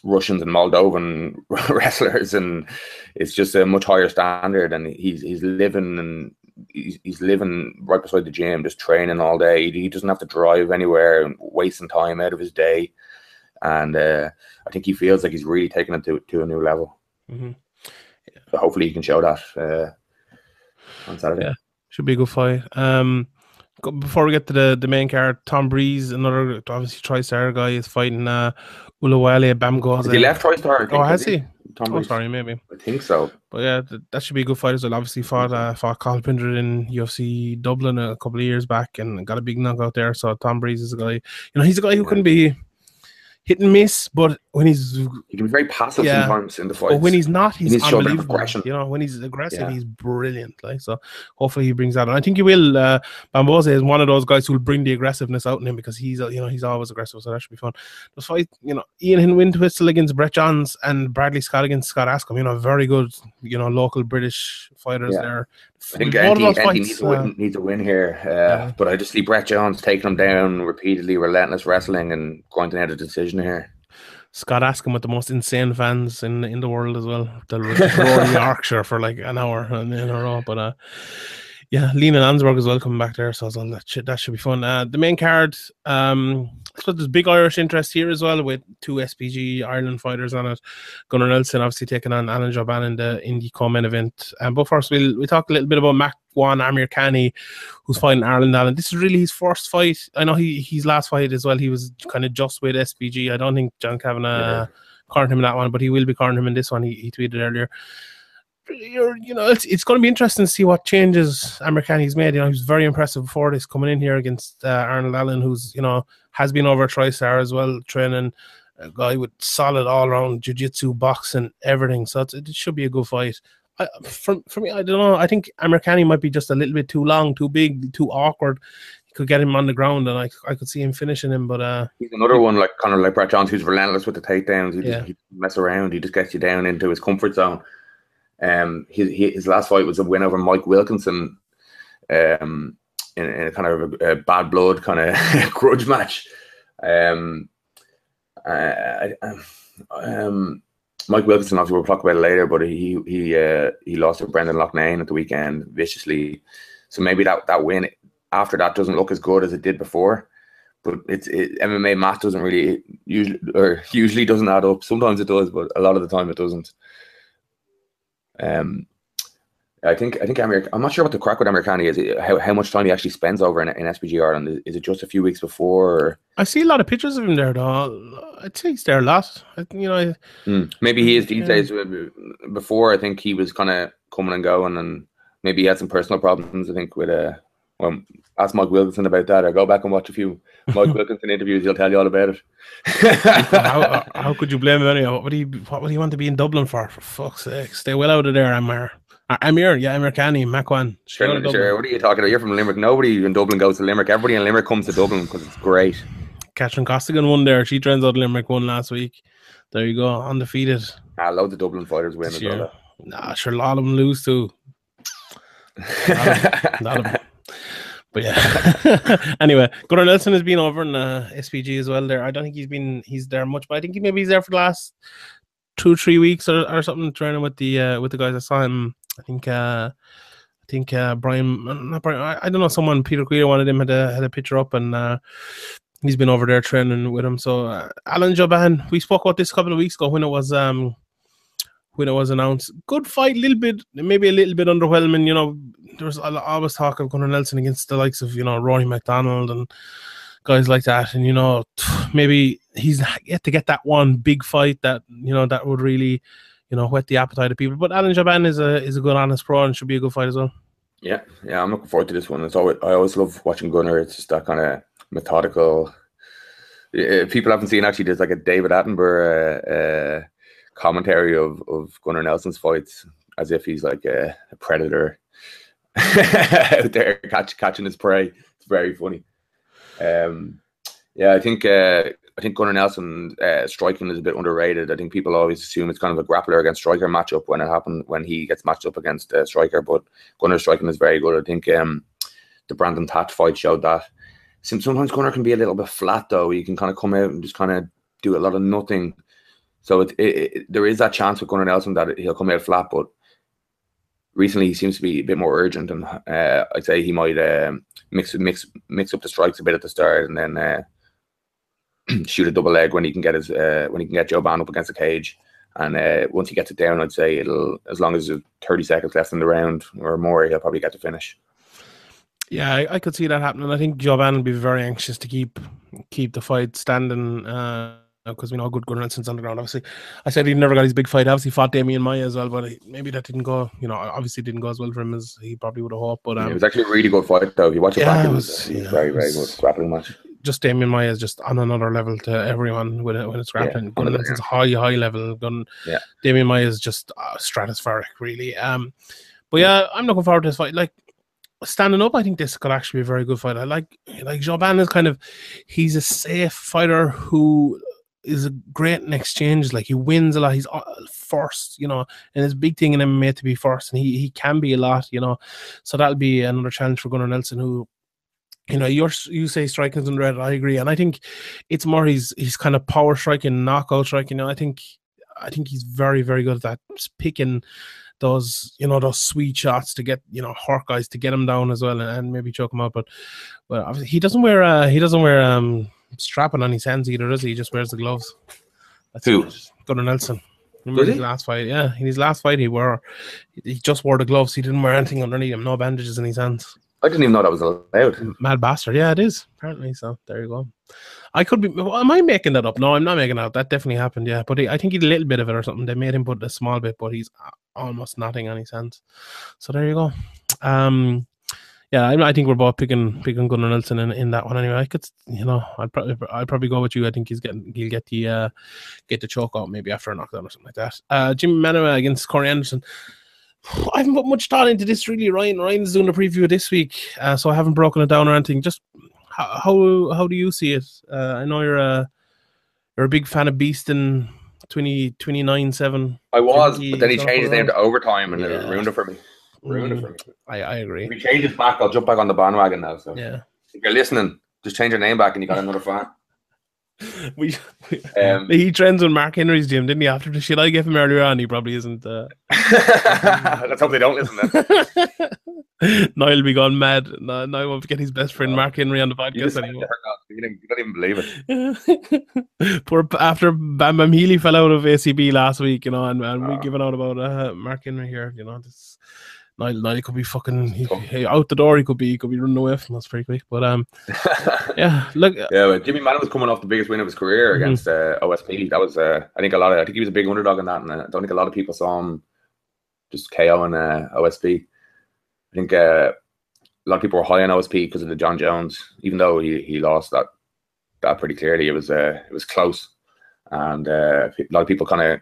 [SPEAKER 4] Russians and Moldovan [LAUGHS] wrestlers, and it's just a much higher standard. And he's he's living and he's, he's living right beside the gym, just training all day. He, doesn't have to drive anywhere and wasting time out of his day. And uh, I think he feels like he's really taking it to, to a new level.
[SPEAKER 2] Mhm.
[SPEAKER 4] So hopefully he can show that uh, on Saturday.
[SPEAKER 2] Yeah. Should be a good fight. Um, before we get to the, the main card, Tom Breeze, another obviously tri-star guy, is fighting uh, Oluwale Bamgbose.
[SPEAKER 4] Has he left? I think,
[SPEAKER 2] Oh, has he?
[SPEAKER 4] Tom
[SPEAKER 2] Oh, sorry, maybe.
[SPEAKER 4] I think so.
[SPEAKER 2] But yeah, th- that should be a good fight as well. Obviously, fought uh, fought Cathal Pendred in UFC Dublin a couple of years back and got a big knockout there. So Tom Breeze is a guy. You know, he's a guy who can be hit and miss, but when he's
[SPEAKER 4] He can be very passive
[SPEAKER 2] Yeah.
[SPEAKER 4] sometimes in the fight.
[SPEAKER 2] but when he's not, he's
[SPEAKER 4] needs to show a bit of
[SPEAKER 2] unbelievable. You know, when he's aggressive,
[SPEAKER 4] Yeah.
[SPEAKER 2] he's brilliant. Like so, hopefully he brings that. And I think he will. Uh, Bamgbose is one of those guys who will bring the aggressiveness out in him because he's uh, you know he's always aggressive. So that should be fun. The fight, you know, Ian Entwistle against Brett Johns and Bradley Scott against Scott Askham. You know, very good. You know, local British fighters
[SPEAKER 4] Yeah.
[SPEAKER 2] there.
[SPEAKER 4] I think Andy, Andy
[SPEAKER 2] fights,
[SPEAKER 4] needs, a win,
[SPEAKER 2] uh,
[SPEAKER 4] needs a win here. Uh,
[SPEAKER 2] yeah.
[SPEAKER 4] But I just see Brett Johns taking him down repeatedly, relentless wrestling, and grinding out a decision here.
[SPEAKER 2] Scott Askham with the most insane fans in in the world as well. They'll roar Yorkshire for like an hour in in a row. But uh, yeah, Lina Länsberg as well coming back there, so, so that should that should be fun. Uh, the main card, um, so there's big Irish interest here as well with two SBG Ireland fighters on it. Gunnar Nelson obviously taking on Alan Jouban in the Indy co-main event. Um, but first we'll we talk a little bit about Mac One Amirkhani, who's fighting Arnold Allen. This is really his first fight. I know he his last fight as well. He was kind of just with SBG. I don't think John Kavanagh
[SPEAKER 4] Yeah.
[SPEAKER 2] cornered him in that one, but he will be cornering him in this one. He, he tweeted earlier. You're, you know, it's it's going to be interesting to see what changes Amirkhani's made. You know, he was very impressive before this, coming in here against uh, Arnold Allen, who's you know has been over a TriStar as well, training a guy with solid all round jiu-jitsu, boxing, everything. So it's, it should be a good fight. I, for, for me, I don't know. I think Amirkhani might be just a little bit too long, too big, too awkward. He could get him on the ground, and I I could see him finishing him. But uh,
[SPEAKER 4] He's another one like kind of like Brett Johns, who's relentless with the takedowns. He
[SPEAKER 2] Yeah.
[SPEAKER 4] just he mess around. He just gets you down into his comfort zone. Um, his his last fight was a win over Mike Wilkinson. Um, in, in a kind of a, a bad blood kind of [LAUGHS] grudge match. Um, uh, I- um, Mike Wilkinson, obviously, we'll talk about it later, but he he uh, he lost to Brendan Loughnane at the weekend viciously. So maybe that that win after that doesn't look as good as it did before. But it's it, MMA math doesn't really usually or usually doesn't add up. Sometimes it does, but a lot of the time it doesn't. Um, I think I think Amir, I'm not sure what the crack with Amirkhani is. How, how much time he actually spends over in, in SBG Ireland? Is, is it just a few weeks before? Or,
[SPEAKER 2] I see a lot of pictures of him there, though. I'd say he's there a lot. I, you know, I,
[SPEAKER 4] Hmm. Maybe he is these
[SPEAKER 2] Yeah.
[SPEAKER 4] days. Before I think he was kind of coming and going, and maybe he had some personal problems. I think with uh, well, ask Mike Wilkinson about that, or go back and watch a few [LAUGHS] Mike Wilkinson interviews. He'll tell you all about it.
[SPEAKER 2] how, [LAUGHS] how could you blame him anyway? What would he What would he want to be in Dublin for? For fuck's sake, stay well out of there, Amir. Amir, yeah, Amirkhani, Makwan.
[SPEAKER 4] Sure, sure, what are you talking about? You're from Limerick. Nobody in Dublin goes to Limerick. Everybody in Limerick comes to Dublin because it's great.
[SPEAKER 2] Catherine Costigan won there. She trains out Limerick won last week. There you go, undefeated.
[SPEAKER 4] I love the Dublin fighters win
[SPEAKER 2] this
[SPEAKER 4] as
[SPEAKER 2] year.
[SPEAKER 4] well.
[SPEAKER 2] Nah, sure, a lot of them lose too. [LAUGHS] A of 'em. But yeah. [LAUGHS] anyway, Gunnar Nelson has been over in uh, SBG as well. There, I don't think he's been he's there much, but I think he maybe he's there for the last two three weeks or, or something training with the uh, with the guys. I saw him. I think uh, I think uh, Brian, not Brian. I, I don't know. Someone Peter Queally wanted him had a had a picture up and. Uh, He's been over there training with him. So uh, Alan Jouban, we spoke about this a couple of weeks ago when it was um when it was announced. Good fight, little bit, maybe a little bit underwhelming. You know, there was always talk of Gunnar Nelson against the likes of you know Rory MacDonald and guys like that, and you know [SNIFFS] maybe he's yet to get that one big fight that you know that would really you know whet the appetite of people. But Alan Jouban is a is a good honest pro and should be a good fight as well.
[SPEAKER 4] Yeah, yeah, I'm looking forward to this one. It's always I always love watching Gunnar. It's just that kind of methodical. Uh, people haven't seen actually. There's like a David Attenborough uh, uh, commentary of of Gunnar Nelson's fights, as if he's like a, a predator [LAUGHS] out there catch, catching his prey. It's very funny. Um, yeah, I think uh, I think Gunnar Nelson uh, striking is a bit underrated. I think people always assume it's kind of a grappler against striker matchup when it happened when he gets matched up against a striker, but Gunnar striking is very good. I think um, the Brandon Thatch fight showed that. Some- Sometimes Gunnar can be a little bit flat though. He can kind of come out and just kind of do a lot of nothing. So it, it, it, there is that chance with Gunnar Nelson that he'll come out flat, but recently he seems to be a bit more urgent, and uh, I'd say he might um, mix mix mix up the strikes a bit at the start, and then uh, [CLEARS THROAT] shoot a double leg when he can get his uh, when he can get Jouban up against the cage. And uh, once he gets it down, I'd say it'll as long as there's 30 seconds left in the round or more, he'll probably get to finish.
[SPEAKER 2] Yeah, I, I could see that happening. I think Jouban will be very anxious to keep keep the fight standing because we know how good Gunnar Nelson's on the ground. Obviously, I said he never got his big fight. Obviously, fought Demian Maia as well, but he- maybe that didn't go. You know, obviously didn't go as well for him as he probably would have hoped. But
[SPEAKER 4] it
[SPEAKER 2] um,
[SPEAKER 4] was actually a really good fight, though. If you watch it
[SPEAKER 2] Yeah,
[SPEAKER 4] back,
[SPEAKER 2] it
[SPEAKER 4] it was, it was
[SPEAKER 2] yeah,
[SPEAKER 4] very,
[SPEAKER 2] it
[SPEAKER 4] very
[SPEAKER 2] was-
[SPEAKER 4] good grappling match.
[SPEAKER 2] Just Demian Maia is just on another level to everyone when, it, when it's
[SPEAKER 4] Yeah,
[SPEAKER 2] grappling. Gunnar
[SPEAKER 4] 100%.
[SPEAKER 2] Nelson's high, high level. Gun,
[SPEAKER 4] Yeah.
[SPEAKER 2] Demian Maia is just uh, stratospheric, really. Um, but yeah, I'm looking forward to this fight. Like standing up, I think this could actually be a very good fight. I like like Jouban is kind of he's a safe fighter who is a great in exchange. Like he wins a lot. He's uh, first, you know, and it's a big thing in MMA to be first, and he he can be a lot, you know. So that'll be another challenge for Gunnar Nelson, who you know, you're you say striking's underrated. I agree, and I think it's more he's he's kind of power striking, knockout striking. You know, I think I think he's very very good at that, just picking those you know those sweet shots to get you know hurt guys to get him down as well, and, and maybe choke him out. But but he doesn't wear uh, he doesn't wear um strapping on his hands either, does he? He just wears the gloves. That's
[SPEAKER 4] Who?
[SPEAKER 2] it. Gunnar Nelson. Remember
[SPEAKER 4] Does
[SPEAKER 2] his
[SPEAKER 4] he?
[SPEAKER 2] last fight? Yeah, in his last fight, he wore he just wore the gloves. He didn't wear anything underneath him. No bandages in his hands.
[SPEAKER 4] I didn't even know that was allowed.
[SPEAKER 2] Mad bastard. Yeah, it is apparently. So there you go. I could be. Well, am I making that up? No, I'm not making that up. That definitely happened. Yeah, but he, I think he did a little bit of it or something. They made him put a small bit, but he's almost nothing on his hands. So there you go. Um, yeah, I, I think we're both picking picking Gunnar Nelson in, in that one anyway. I could, you know, I'd probably I'd probably go with you. I think he's getting he'll get the uh get the choke out maybe after a knockdown or something like that. Uh, Jimi Manuwa against Corey Anderson. [SIGHS] I haven't put much thought into this really. Ryan Ryan's doing a preview this week, uh, so I haven't broken it down or anything. Just how how, how do you see it? Uh, I know you're a you're a big fan of Beastin 20, 29 7.
[SPEAKER 4] I was,
[SPEAKER 2] He-
[SPEAKER 4] but then he changed his name to overtime and
[SPEAKER 2] Yeah.
[SPEAKER 4] it ruined it for me. Ruined it for me.
[SPEAKER 2] I, I agree.
[SPEAKER 4] If he changes back, I'll jump back on the bandwagon now. So
[SPEAKER 2] Yeah.
[SPEAKER 4] if you're listening, just change your name back and you got another fan.
[SPEAKER 2] We, we
[SPEAKER 4] Um,
[SPEAKER 2] he trends with Mark Henry's gym, didn't he? After the shit I gave him earlier on, he probably isn't. Uh... [LAUGHS]
[SPEAKER 4] Let's hope they don't listen then. [LAUGHS]
[SPEAKER 2] Will be gone mad. No, Niall won't get his best friend Mark Henry on the
[SPEAKER 4] You,
[SPEAKER 2] podcast
[SPEAKER 4] said
[SPEAKER 2] anymore.
[SPEAKER 4] you, you don't even believe it. [LAUGHS]
[SPEAKER 2] Poor after Bam Bam Healy fell out of ACB last week, you know, and, and we
[SPEAKER 4] Ah.
[SPEAKER 2] giving out about uh, Mark Henry here, you know. This Niall, Niall could be fucking he, he- out the door. He could be he could be running away from us pretty quick. But um, [LAUGHS] yeah, look,
[SPEAKER 4] Yeah, but Jimmy Madden was coming off the biggest win of his career
[SPEAKER 2] Mhm.
[SPEAKER 4] against uh, OSP. That was, uh, I think, a lot of. I think he was a big underdog in that, and I don't think a lot of people saw him just KO in uh, OSP. I think uh, a lot of people were high on OSP because of the Jon Jones, even though he, he lost that that pretty clearly. It was uh, it was close, and uh, a lot of people kind of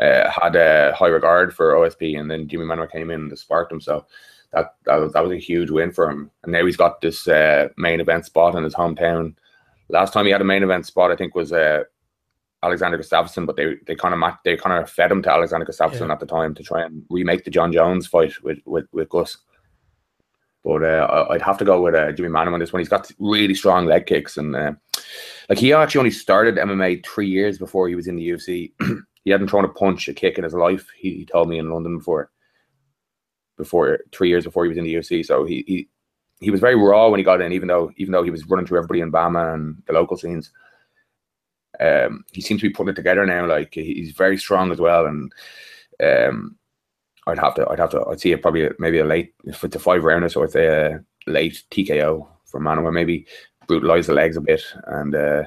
[SPEAKER 4] uh, had a high regard for OSP, and then Jimi Manuwa came in and sparked him. So that that was that was a huge win for him. And now he's got this uh, main event spot in his hometown. Last time he had a main event spot, I think was uh, Alexander Gustafsson, but they they kind of they kind of fed him to Alexander Gustafsson
[SPEAKER 2] Yeah.
[SPEAKER 4] at the time to try and remake the Jon Jones fight with with, with Gus. But uh, I'd have to go with uh, Jimi Manuwa on this one. He's got really strong leg kicks, and uh, like he actually only started MMA three years before he was in the UFC. [CLEARS THROAT] he hadn't thrown a punch, a kick in his life. He, he told me in London before, before three years before he was in the UFC. So he he he was very raw when he got in, even though even though he was running through everybody in BAMMA and the local scenes. Um, he seems to be putting it together now. Like he's very strong as well, and um, I'd have to, I'd have to, I'd see it probably maybe a late it's a five rounder, so it's a late TKO for Manuwa, maybe brutalize the legs a bit and uh,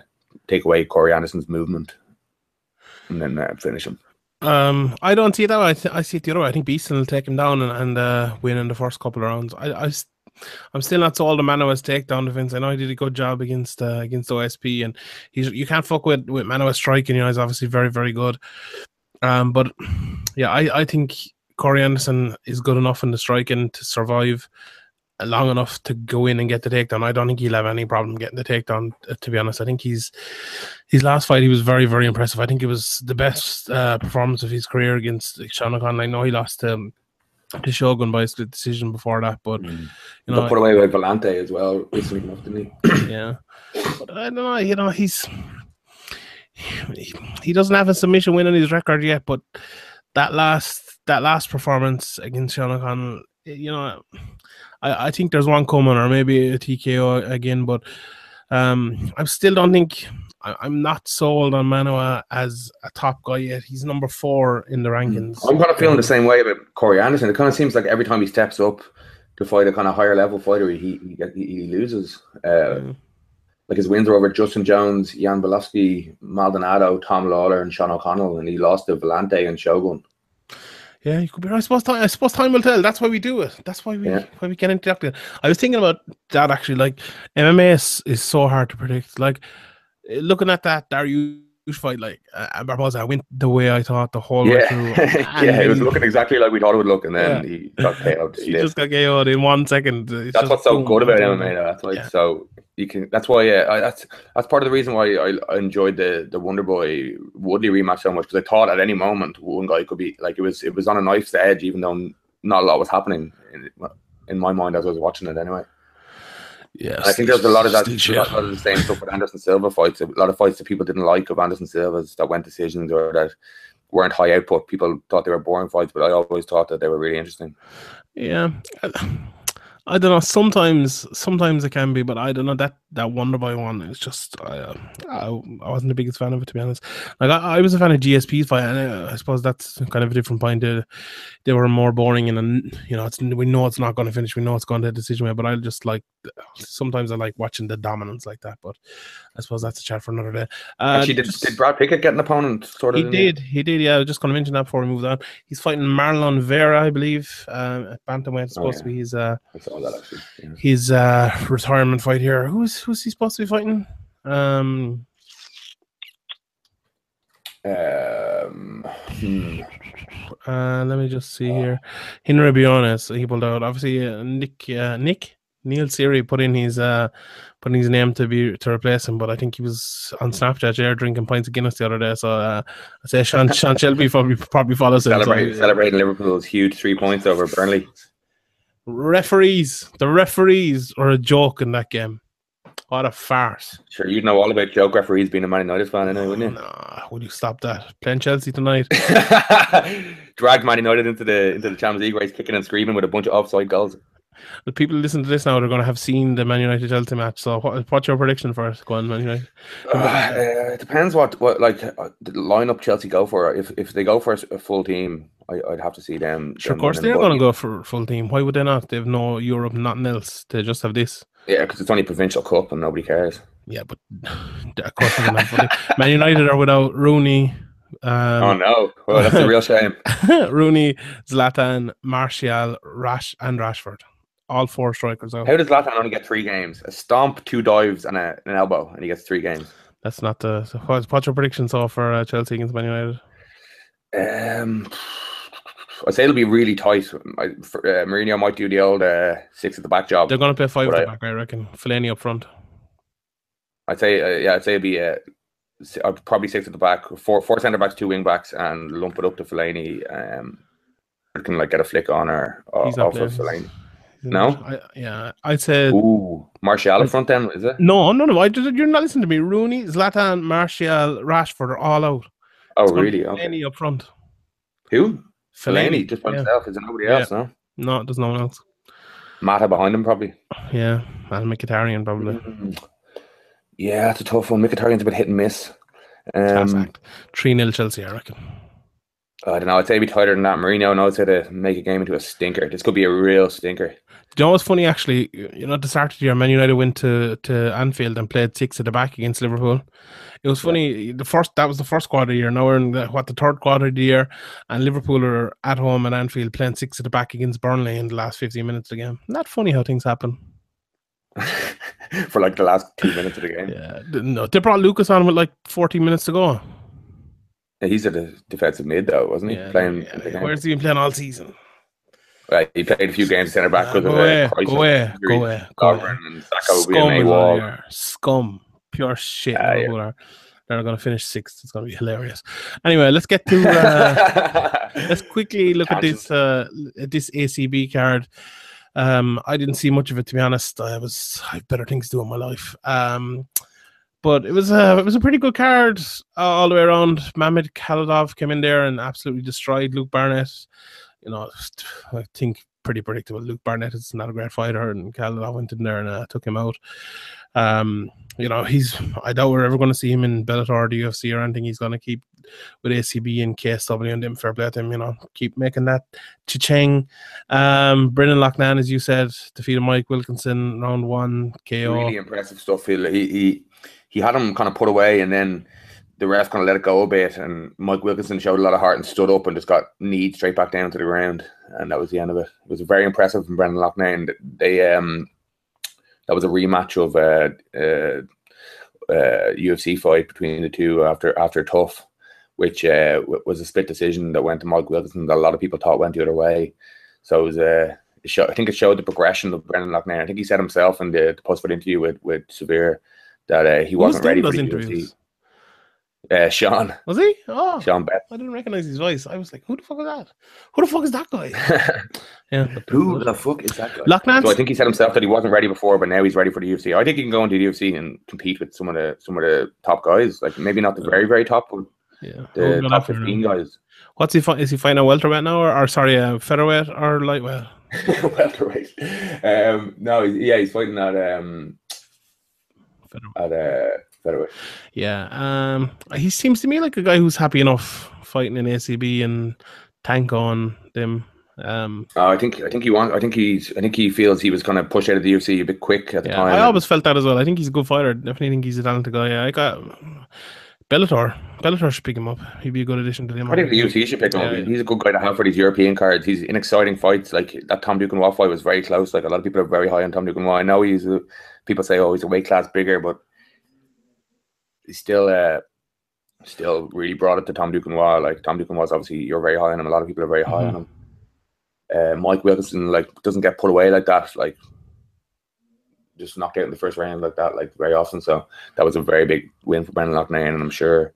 [SPEAKER 4] take away Corey Anderson's movement, and then uh, finish him.
[SPEAKER 2] Um, I don't see it that way. I, th- I see it the other way. I think Beastin will take him down and, and uh, win in the first couple of rounds. I I'm still not sold on Manuwa's takedown defense. I know he did a good job against uh, against OSP, and he's you can't fuck with with Manuwa's striking. You know, he's obviously very very good. Um, but yeah, I I think Corey Anderson is good enough in the striking to survive long enough to go in and get the takedown. I don't think he'll have any problem getting the takedown. uh, To be honest, I think he's his last fight. He was very very impressive. I think it was the best uh, performance of his career against Sean O'Connell. I know he lost um, to Shogun by a split decision before that, but you know,
[SPEAKER 4] put away by Villante as well recently enough, didn't he? [COUGHS]
[SPEAKER 2] yeah. But I don't know. You know, he's he, he doesn't have a submission win on his record yet, but that last that last performance against Sean O'Connell, you know, I, I think there's one coming or maybe a TKO again, but um, I still don't think I, I'm not sold on Manuwa as a top guy yet. He's number four in the rankings.
[SPEAKER 4] I'm kind of feeling the same way about Corey Anderson. It kind of seems like every time he steps up to fight a kind of higher level fighter, he he, he, loses. Uh,
[SPEAKER 2] Yeah.
[SPEAKER 4] like his wins are over Justin Jones, Jan Błachowicz, Maldonado, Tom Lawlor, and Sean O'Connell, and he lost to Villante and Shogun.
[SPEAKER 2] Yeah, you could be right. I suppose time. I suppose time will tell. That's why we do it. That's why we
[SPEAKER 4] Yeah.
[SPEAKER 2] why we get into that. I was thinking about that actually. Like MMA is, is so hard to predict. Like eh, looking at that Dariush fight, like uh, Barboza went the way I thought the whole way through. [LAUGHS]
[SPEAKER 4] yeah, it was looking exactly like we thought it would look, and then
[SPEAKER 2] Yeah.
[SPEAKER 4] he got KO'd. [LAUGHS]
[SPEAKER 2] He just got KO'd in one second. It's
[SPEAKER 4] that's what's so
[SPEAKER 2] boom,
[SPEAKER 4] good about
[SPEAKER 2] boom,
[SPEAKER 4] MMA. Though. That's why
[SPEAKER 2] Yeah.
[SPEAKER 4] it's so you can. That's why yeah, I, that's that's part of the reason why I, I enjoyed the the Wonder Boy Woodley rematch so much because I thought at any moment one guy could be like it was it was on a knife's edge, even though not a lot was happening in, in my mind as I was watching it anyway.
[SPEAKER 2] Yeah,
[SPEAKER 4] I think there's a lot of that, a lot of the same stuff with Anderson Silva fights. A lot of fights that people didn't like of Anderson Silva's that went decisions or that weren't high output. People thought they were boring fights, but I always thought that they were really interesting.
[SPEAKER 2] Yeah, I don't know. Sometimes, sometimes it can be, but I don't know that that Wonder Boy one is just. I, uh, I, I wasn't the biggest fan of it to be honest. Like I, I was a fan of GSP's fight, and uh, I suppose that's kind of a different point. They, they were more boring, and then you know, it's we know it's not going to finish. We know it's going to a decision way, but I just like sometimes I like watching the dominance like that. But I suppose that's a chat for another day. Uh,
[SPEAKER 4] Actually, did,
[SPEAKER 2] just-
[SPEAKER 4] did Brad Pickett get an opponent? Sort of.
[SPEAKER 2] he did. He did. Yeah, I was just going to mention that before we moved on. He's fighting Marlon Vera, I believe, um, at bantamweight. It's
[SPEAKER 4] Oh,
[SPEAKER 2] supposed
[SPEAKER 4] yeah.
[SPEAKER 2] to be his uh,
[SPEAKER 4] I saw that actually. Yeah.
[SPEAKER 2] his uh, retirement fight here. Who's who's he supposed to be fighting? Um,
[SPEAKER 4] Um, hmm.
[SPEAKER 2] Uh, let me just see here. Henry Briones, he pulled out. Obviously, uh, Nick, uh, Nick Neil Seery put in his uh, putting his name to be to replace him, but I think he was on Snapchat there drinking pints of Guinness the other day. So uh, I say Sean, Sean [LAUGHS] Shelby probably probably follows him.
[SPEAKER 4] Celebrate,
[SPEAKER 2] So,
[SPEAKER 4] Celebrating Liverpool's huge three points over Burnley.
[SPEAKER 2] referees, the referees are a joke in that game. What a farce!
[SPEAKER 4] Sure, you'd know all about joke referees being a Man United fan, anyway, wouldn't you?
[SPEAKER 2] Nah, will you stop that? Playing Chelsea tonight. [LAUGHS]
[SPEAKER 4] Dragged Man United into the into the Champions League race, kicking and screaming with a bunch of offside goals.
[SPEAKER 2] The people listen to this now, they're going to have seen the Man United Chelsea match. So, what, what's your prediction for it? Go on, Man United.
[SPEAKER 4] Uh, it depends what what like uh, the lineup Chelsea go for. If if they go for a full team, I, I'd have to see them.
[SPEAKER 2] Sure, of course, they're going to go for full team. Why would they not? They have no Europe, nothing else. They just have this.
[SPEAKER 4] Yeah, because it's only provincial cup and nobody cares.
[SPEAKER 2] Yeah, but [SIGHS] of course, they're gonna have full team. Man United are without Rooney. Um,
[SPEAKER 4] oh no, well that's a real shame. [LAUGHS]
[SPEAKER 2] Rooney, Zlatan, Martial, Rash, and Rashford. All four strikers out.
[SPEAKER 4] How does Zlatan only get three games? A stomp, two dives, and a, an elbow, and he gets three games.
[SPEAKER 2] That's not the. So what's, what's your prediction so for uh, Chelsea against Man United?
[SPEAKER 4] Um, I'd say it'll be really tight. I, for, uh, Mourinho might do the old uh, six at the back job.
[SPEAKER 2] They're going to play five at the back, I reckon. Fellaini up front.
[SPEAKER 4] I'd say, uh, yeah, I'd say it'd be uh, uh, probably six at the back, four four centre backs, two wing backs, and lump it up to Fellaini. Um, I can like get a flick on or uh,
[SPEAKER 2] He's not
[SPEAKER 4] off of. Fellaini. No?
[SPEAKER 2] I, yeah, I'd say
[SPEAKER 4] Ooh, Martial in front then is it?
[SPEAKER 2] no, no, no. I, you're not listening to me. Rooney, Zlatan, Martial, Rashford are all out.
[SPEAKER 4] Oh
[SPEAKER 2] It's
[SPEAKER 4] really? Okay.
[SPEAKER 2] Fellaini up front.
[SPEAKER 4] Who? Fellaini just by
[SPEAKER 2] yeah.
[SPEAKER 4] himself. Is there nobody
[SPEAKER 2] Yeah.
[SPEAKER 4] else? No.
[SPEAKER 2] No, there's no one else.
[SPEAKER 4] Mata behind him probably.
[SPEAKER 2] Yeah, and Mkhitaryan probably.
[SPEAKER 4] Mm. Yeah, it's a tough one. Mkhitaryan's a bit hit and miss. Um,
[SPEAKER 2] 3 0 Chelsea, I reckon.
[SPEAKER 4] I don't know. I'd say it'd be tighter than that. Mourinho knows how to make a game into a stinker. This could be a real stinker.
[SPEAKER 2] Do you know what's funny actually? You know, at the start of the year, Man United went to, to Anfield and played six at the back against Liverpool. It was funny. The first that was the first quarter of the year. Now we're in the, what the third quarter of the year, and Liverpool are at home at Anfield playing six at the back against Burnley in the last fifteen minutes of the game. Not funny how things happen. [LAUGHS]
[SPEAKER 4] For like the last two minutes of the game.
[SPEAKER 2] Yeah, no, they brought Lucas on with like fourteen minutes to go.
[SPEAKER 4] Yeah, He's a defensive mid though, wasn't he?
[SPEAKER 2] Yeah,
[SPEAKER 4] playing.
[SPEAKER 2] yeah, where's he been playing all season?
[SPEAKER 4] Right, he played a few games centre back because
[SPEAKER 2] go
[SPEAKER 4] of
[SPEAKER 2] away,
[SPEAKER 4] uh, crisis.
[SPEAKER 2] go away,
[SPEAKER 4] injury.
[SPEAKER 2] go away, go away.
[SPEAKER 4] And Saka
[SPEAKER 2] Scum
[SPEAKER 4] being a
[SPEAKER 2] is on Scum, pure shit.
[SPEAKER 4] Ah, yeah.
[SPEAKER 2] They're going to finish sixth. It's going to be hilarious. Anyway, let's get to. Uh, [LAUGHS] let's quickly look at this uh, at this ACB card. Um, I didn't see much of it to be honest. I was I have better things to do in my life. Um, but it was a it was a pretty good card uh, all the way around. Mamed Khalidov came in there and absolutely destroyed Luke Barnatt. You know, I think pretty predictable. Luke Barnatt is not a great fighter, and Khalidov went in there and uh, took him out. Um, you know, he's I doubt we're ever going to see him in Bellator or the UFC or anything. He's going to keep with ACB and KSW and them fair play to him, you know, keep making that cha-ching. Um, Loughnane, as you said, defeated Mike Wilkinson round one KO.
[SPEAKER 4] really impressive stuff. He he he had him kind of put away, and then the ref kind of let it go a bit. And Mike Wilkinson showed a lot of heart and stood up and just got kneed straight back down to the ground, and that was the end of it. It was very impressive from Brendan Loughnane. They um that was a rematch of a uh, uh, UFC fight between the two after after tough. Which uh, was a split decision that went to Mike Wilkinson that a lot of people thought went the other way. So it was uh, it show, I think it showed the progression of Brendan Loughnane. I think he said himself in the, the post-fight interview with with Severe that uh, he
[SPEAKER 2] was
[SPEAKER 4] wasn't ready for the
[SPEAKER 2] interviews?
[SPEAKER 4] UFC. Uh, Sean,
[SPEAKER 2] Was he? Oh,
[SPEAKER 4] Sean Beth.
[SPEAKER 2] I didn't recognize his voice. I was like, who the fuck is that? Who the fuck is that guy? [LAUGHS] Yeah.
[SPEAKER 4] Who the fuck is that guy?
[SPEAKER 2] Loughnane?
[SPEAKER 4] So I think he said himself that he wasn't ready before, but now he's ready for the UFC. I think he can go into the UFC and compete with some of the some of the top guys. Like maybe not the very very top, but
[SPEAKER 2] Yeah.
[SPEAKER 4] the top fifteen guys.
[SPEAKER 2] What's he? Fi- is he fighting a welterweight now, or, or sorry, a featherweight or lightweight? [LAUGHS]
[SPEAKER 4] welterweight. Um, no, yeah, he's fighting at um
[SPEAKER 2] Featherweight.
[SPEAKER 4] at uh, featherweight.
[SPEAKER 2] Yeah. Um, he seems to me like a guy who's happy enough fighting in ACB and tank on them. Um,
[SPEAKER 4] Uh, I think I think he wants. I think he's. I think he feels he was going to push out of the UFC a bit quick at the
[SPEAKER 2] yeah,
[SPEAKER 4] time.
[SPEAKER 2] I always felt that as well. I think he's a good fighter. Definitely think he's a talented guy. Yeah, I got Bellator. Bellator should pick him up. He'd be a good addition to them.
[SPEAKER 4] I think the UFC should pick him
[SPEAKER 2] Yeah,
[SPEAKER 4] up. He's a good guy to have for these European cards. He's in exciting fights. Like that Tom Duquesnoy fight was very close. Like a lot of people are very high on Tom Duquesnoy. I know he's a, people say, oh, he's a weight class bigger, but still uh still really brought it to Tom Duquesnoy. Like Tom Duquesnoy, obviously you're very high on him. A lot of people are very high
[SPEAKER 2] Mhm.
[SPEAKER 4] on him. Uh, Mike Wilkinson like doesn't get put away like that. Like just knocked out in the first round like that, like very often. So that was a very big win for Brendan Loughnane, and I'm sure,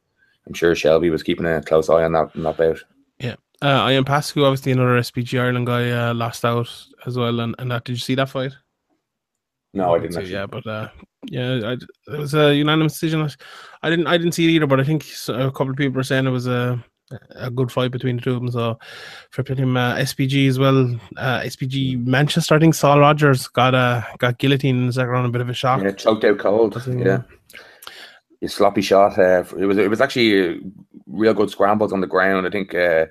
[SPEAKER 4] I'm sure Shelby was keeping a close eye on that that bout.
[SPEAKER 2] Yeah, uh, Ion Pascu, obviously another SBG Ireland guy, uh, lost out as well. And, and that, did you see that fight?
[SPEAKER 4] No, I didn't.
[SPEAKER 2] So, yeah, but uh, yeah, I, it was a unanimous decision. I didn't, I didn't see it either, but I think a couple of people were saying it was a a good fight between the two of them. So for him, uh, SBG as well. Uh, SBG Manchester, I think Saul Rogers got uh, got guillotine in the second round, a bit of a shock.
[SPEAKER 4] Yeah, choked out cold. Yeah, a sloppy shot. Uh, it was it was actually real good scrambles on the ground. I think uh,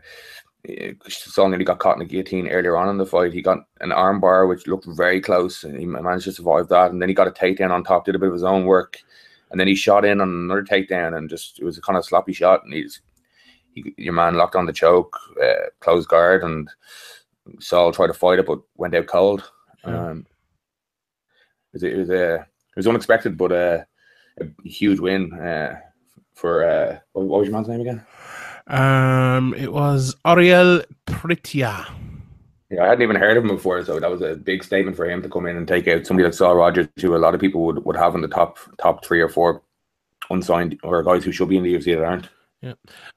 [SPEAKER 4] Saul nearly got caught in a guillotine earlier on in the fight. He got an armbar, which looked very close, and he managed to survive that. And then he got a takedown on top, did a bit of his own work, and then he shot in on another takedown, and just it was a kind of sloppy shot. And he's he, your man locked on the choke, uh, closed guard, and Saul tried to fight it, but went out cold.
[SPEAKER 2] Yeah.
[SPEAKER 4] Um, it was, it was a it was unexpected, but uh, a huge win uh, for uh, what was your man's name again?
[SPEAKER 2] Um, it was Aurel Pîrtea.
[SPEAKER 4] Yeah, I hadn't even heard of him before, so that was a big statement for him to come in and take out somebody like Saul Rogers, who a lot of people would, would have in the top top three or four unsigned or guys who should be in the UFC that aren't.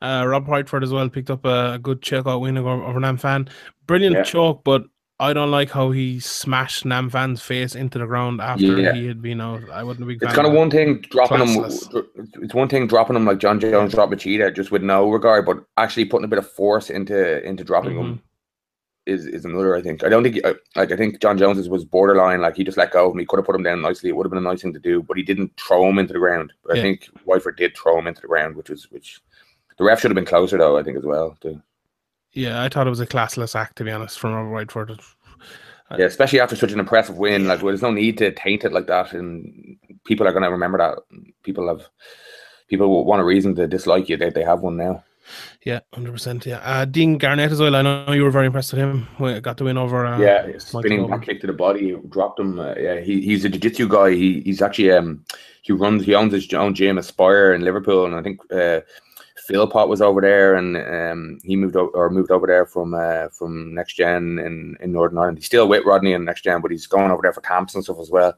[SPEAKER 2] Uh, Rob Whiteford as well picked up a good chokeout win over, over Nam Phan. Brilliant
[SPEAKER 4] Yeah.
[SPEAKER 2] choke, but I don't like how he smashed Nam Phan's face into the ground after
[SPEAKER 4] Yeah.
[SPEAKER 2] he had been out. I wouldn't be.
[SPEAKER 4] It's kind of one thing dropping
[SPEAKER 2] Classless.
[SPEAKER 4] him. It's one thing dropping him like Jon Jones dropped Machida just with no regard, but actually putting a bit of force into into dropping him is is another. I think. I don't think uh, like I think Jon Jones was borderline. Like he just let go of him. He could have put him down nicely. It would have been a nice thing to do, but he didn't throw him into the ground. But I think Whiteford did throw him into the ground, which was which. The ref should have been closer though. I think as well. Too.
[SPEAKER 2] Yeah, I thought it was a classless act to be honest from Rob Whiteford.
[SPEAKER 4] Yeah, especially after such an impressive win. Like, well, there's no need to taint it like that, and people are going to remember that. People have people want a reason to dislike you. They they have one now.
[SPEAKER 2] Yeah, hundred percent. Yeah, uh, Dean Garnett as well. I know you were very impressed with him. We got the win over. Uh,
[SPEAKER 4] yeah, spinning back kick to the body, dropped him. Uh, yeah, he, he's a jiu-jitsu guy. He he's actually um he runs he owns his own gym, Aspire in Liverpool, and I think uh, Philpot was over there, and um he moved o- or moved over there from uh, from Next Gen in in Northern Ireland. He's still with Rodney in Next Gen, but he's going over there for camps and stuff as well.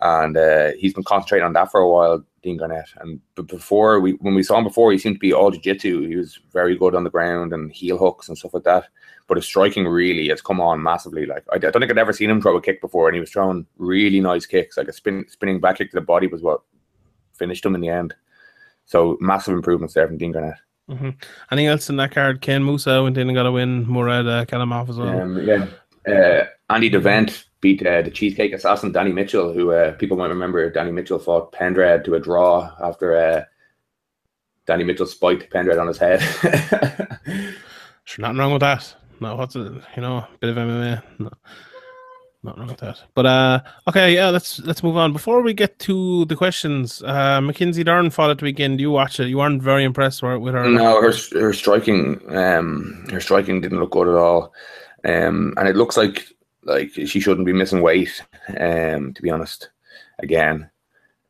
[SPEAKER 4] And uh, he's been concentrating on that for a while, Dean Garnett. And but before we when we saw him before, he seemed to be all jiu-jitsu. He was very good on the ground and heel hooks and stuff like that but his striking really has come on massively. Like I, I don't think I'd ever seen him throw a kick before, and he was throwing really nice kicks. Like a spin, spinning back kick to the body was what finished him in the end. So massive improvements there from Dean Garnett.
[SPEAKER 2] hmm Anything else in that card? Ken Musa went in and got a win. Murad uh, Kalamov as well.
[SPEAKER 4] Um, yeah, uh, Andy Devent beat uh, the Cheesecake Assassin Danny Mitchell, who uh, people might remember. Danny Mitchell fought Pendred to a draw after uh, Danny Mitchell spiked Pendred on his head. [LAUGHS]
[SPEAKER 2] Sure, nothing wrong with that. No, what's it? You know, a bit of MMA. No, nothing wrong with that. But uh, okay, yeah, let's let's move on. Before we get to the questions, uh, Mackenzie Dern fought at weekend. You watch it. You weren't very impressed with her.
[SPEAKER 4] No, her her striking, um, her striking didn't look good at all, um, and it looks like like she shouldn't be missing weight. Um, to be honest, again,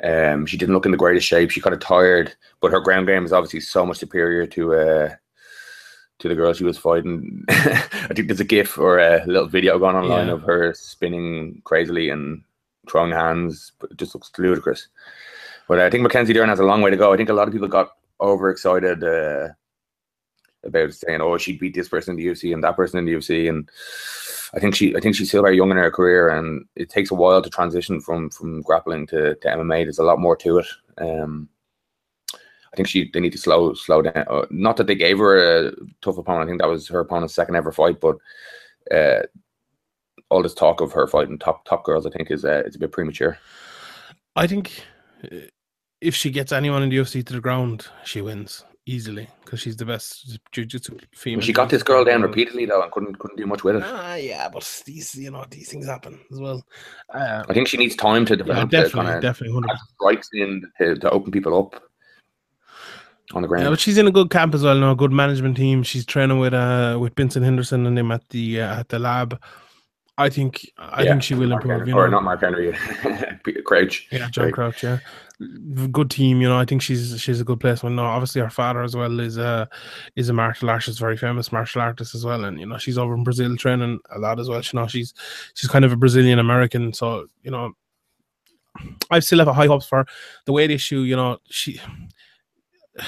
[SPEAKER 4] um, she didn't look in the greatest shape. She kind of tired, but her ground game is obviously so much superior to uh to the girl she was fighting. I think there's a GIF or a little video going online
[SPEAKER 2] Yeah.
[SPEAKER 4] of her spinning crazily and throwing hands, but it just looks ludicrous. But I think Mackenzie Dern has a long way to go. I think a lot of people got overexcited uh, about saying, "Oh, she'd beat this person in the UFC and that person in the UFC," and I think she, I think she's still very young in her career, and it takes a while to transition from from grappling to, to MMA. There's a lot more to it. Um, I think she they need to slow slow down. Uh, not that they gave her a tough opponent. I think that was her opponent's second ever fight, but uh, all this talk of her fighting top top girls, I think, is uh, it's a bit premature.
[SPEAKER 2] I think uh, if she gets anyone in the UFC to the ground, she wins easily because she's the best jiu-jitsu female.
[SPEAKER 4] She got this girl down repeatedly though, and couldn't couldn't do much with it.
[SPEAKER 2] Ah, yeah, but these, you know, these things happen as well. Uh,
[SPEAKER 4] I think she needs time to develop. to
[SPEAKER 2] definitely, definitely,
[SPEAKER 4] strikes in to, to open people up on the ground.
[SPEAKER 2] Yeah, but she's in a good camp as well. Now, a good management team. She's training with uh with Benson Henderson and him at the uh, at the lab. I think I
[SPEAKER 4] Yeah,
[SPEAKER 2] think she will
[SPEAKER 4] Mark
[SPEAKER 2] improve.
[SPEAKER 4] Henry-
[SPEAKER 2] You
[SPEAKER 4] or not Mark Henry, [LAUGHS] Crouch.
[SPEAKER 2] Yeah, John
[SPEAKER 4] Right.
[SPEAKER 2] Crouch. Yeah, good team. You know, I think she's she's a good placement. No, obviously her father as well is a is a martial artist, very famous martial artist as well, and you know she's over in Brazil training a lot as well. You know, she's she's kind of a Brazilian American, so you know, I still have a high hopes for her. the weight issue. You know, she. [SIGHS]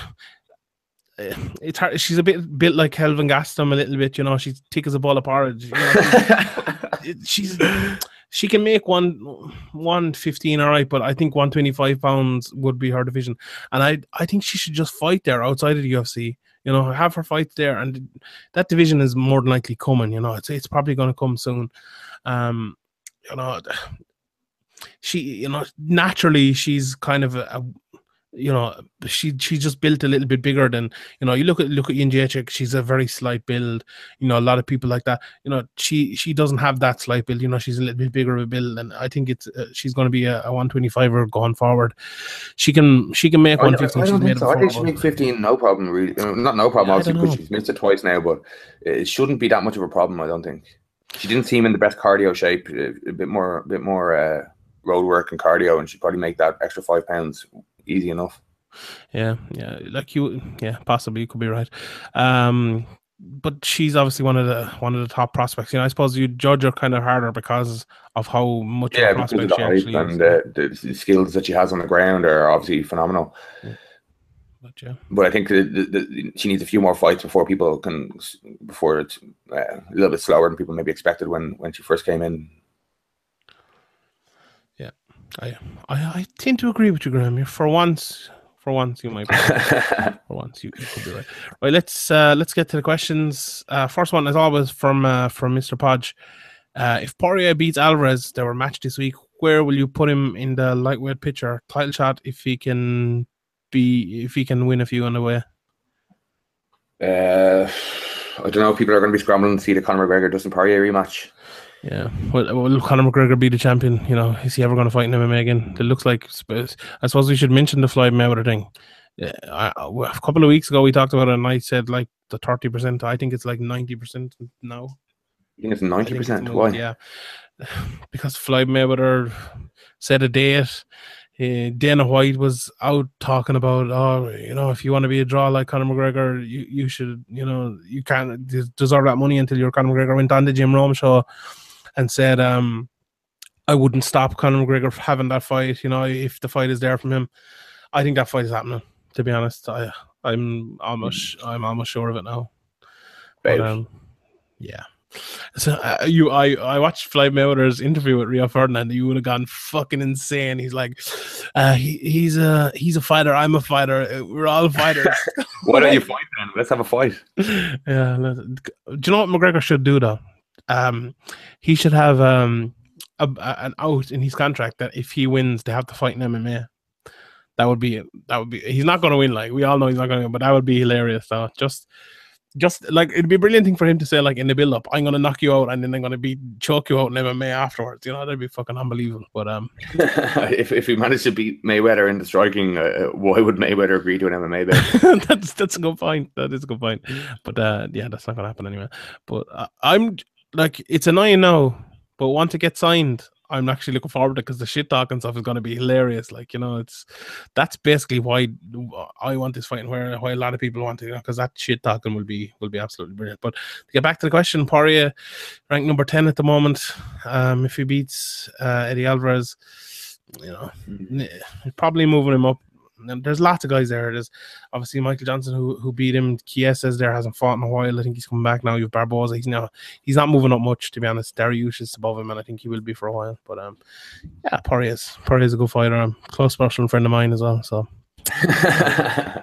[SPEAKER 2] It's hard. She's a bit bit like Kelvin Gastelum a little bit, you know. She's thick as a ball of porridge. You know? [LAUGHS] she's she can make one one fifteen all right, but I think one twenty five pounds would be her division, and I I think she should just fight there outside of the UFC. You know, have her fight there, and that division is more than likely coming. You know, it's it's probably going to come soon. Um, you know, she you know naturally she's kind of a, a you know she she just built a little bit bigger than you know you look at look at Jacek, she's a very slight build you know a lot of people like that you know she she doesn't have that slight build you know she's a little bit bigger of a build and I think it's uh, she's going to be a, a 125er going forward she can she can make
[SPEAKER 4] I, I, I
[SPEAKER 2] 115
[SPEAKER 4] don't think so. I think she make 15 no problem, really. Uh, Not no problem,
[SPEAKER 2] Yeah,
[SPEAKER 4] obviously, because she's missed it twice now, but it shouldn't be that much of a problem, I don't think. She didn't seem in the best cardio shape, a, a bit more a bit more uh, road work and cardio, and she'd probably make that extra five pounds easy enough.
[SPEAKER 2] Yeah, yeah, like you, yeah, possibly you could be right. Um, but she's obviously one of the one of the top prospects. You know, I suppose you judge her kind of harder because of how much
[SPEAKER 4] Yeah,
[SPEAKER 2] of a
[SPEAKER 4] because of the
[SPEAKER 2] actually
[SPEAKER 4] and
[SPEAKER 2] is.
[SPEAKER 4] uh, the skills that she has on the ground are obviously phenomenal.
[SPEAKER 2] But yeah,
[SPEAKER 4] But I think the, the, the, she needs a few more fights before people can, before it's uh, a little bit slower than people maybe expected when when she first came in.
[SPEAKER 2] I, I I tend to agree with you, Graham. For once, for once, you might be right. [LAUGHS] for once you, you could be right. Right, let's uh let's get to the questions. Uh, first one, as always, from uh, from Mr. Podge. Uh, if Poirier beats Alvarez, there were matched this week. Where will you put him in the lightweight picture? Title shot if he can be if he can win a few on the way.
[SPEAKER 4] Uh, I don't know. People are going to be scrambling to see the Conor McGregor Dustin Poirier rematch.
[SPEAKER 2] Yeah, well, will Conor McGregor be the champion? You know, is he ever going to fight in MMA again? It looks like. I suppose we should mention the Floyd Mayweather thing. Yeah, I, I- a couple of weeks ago we talked about it, and I said like the thirty percent. I think it's like ninety percent now.
[SPEAKER 4] I think it's ninety percent. Why?
[SPEAKER 2] Yeah, [SIGHS] because Floyd Mayweather set a date. Uh, Dana White was out talking about, oh, you know, if you want to be a draw like Conor McGregor, you, you should, you know, you can't deserve that money until you're Conor McGregor. Went on the Jim Rome show and said, um, I wouldn't stop Conor McGregor having that fight. You know, if the fight is there from him, I think that fight is happening. To be honest, I, I'm almost, I'm almost sure of it now. But, um, yeah. So uh, you, I, I watched Floyd Mayweather's interview with Rio Ferdinand. You would have gone fucking insane. He's like, uh, he, he's a, he's a fighter. I'm a fighter. uh, We're all fighters. [LAUGHS]
[SPEAKER 4] Why don't you [LAUGHS] fight then? Let's have a fight.
[SPEAKER 2] yeah. Do you know what McGregor should do though? Um, he should have um a, a- an out in his contract that if he wins, they have to fight in MMA. That would be that would be. He's not going to win. Like we all know, he's not going to. But that would be hilarious. though. just, just like it'd be a brilliant thing for him to say, like in the build up, I'm going to knock you out, and then I'm going to be choke you out in MMA afterwards. You know, that'd be fucking unbelievable. But um, [LAUGHS]
[SPEAKER 4] if if he managed to beat Mayweather in the striking, uh, why would Mayweather agree to an MMA [LAUGHS]
[SPEAKER 2] that's that's a good point. That is a good point. But uh, yeah, that's not gonna happen anyway. But uh, I'm like, it's annoying now. But once it gets signed, I'm actually looking forward to it because the shit talking stuff is gonna be hilarious. Like you know, it's that's basically why I want this fight and where why a lot of people want it. You know, because that shit talking will be will be absolutely brilliant. But to get back to the question, Poirier ranked number ten at the moment. Um, if he beats uh, Eddie Alvarez, you know, n- probably moving him up. And there's lots of guys there. There's obviously Michael Johnson who who beat him. Chiesa there hasn't fought in a while. I think he's coming back now. You've Barboza. He's now he's not moving up much to be honest. Dariush is above him, and I think he will be for a while. But um, yeah, Poirier's Poirier's a good fighter. I'm close personal friend of mine as well. So [LAUGHS]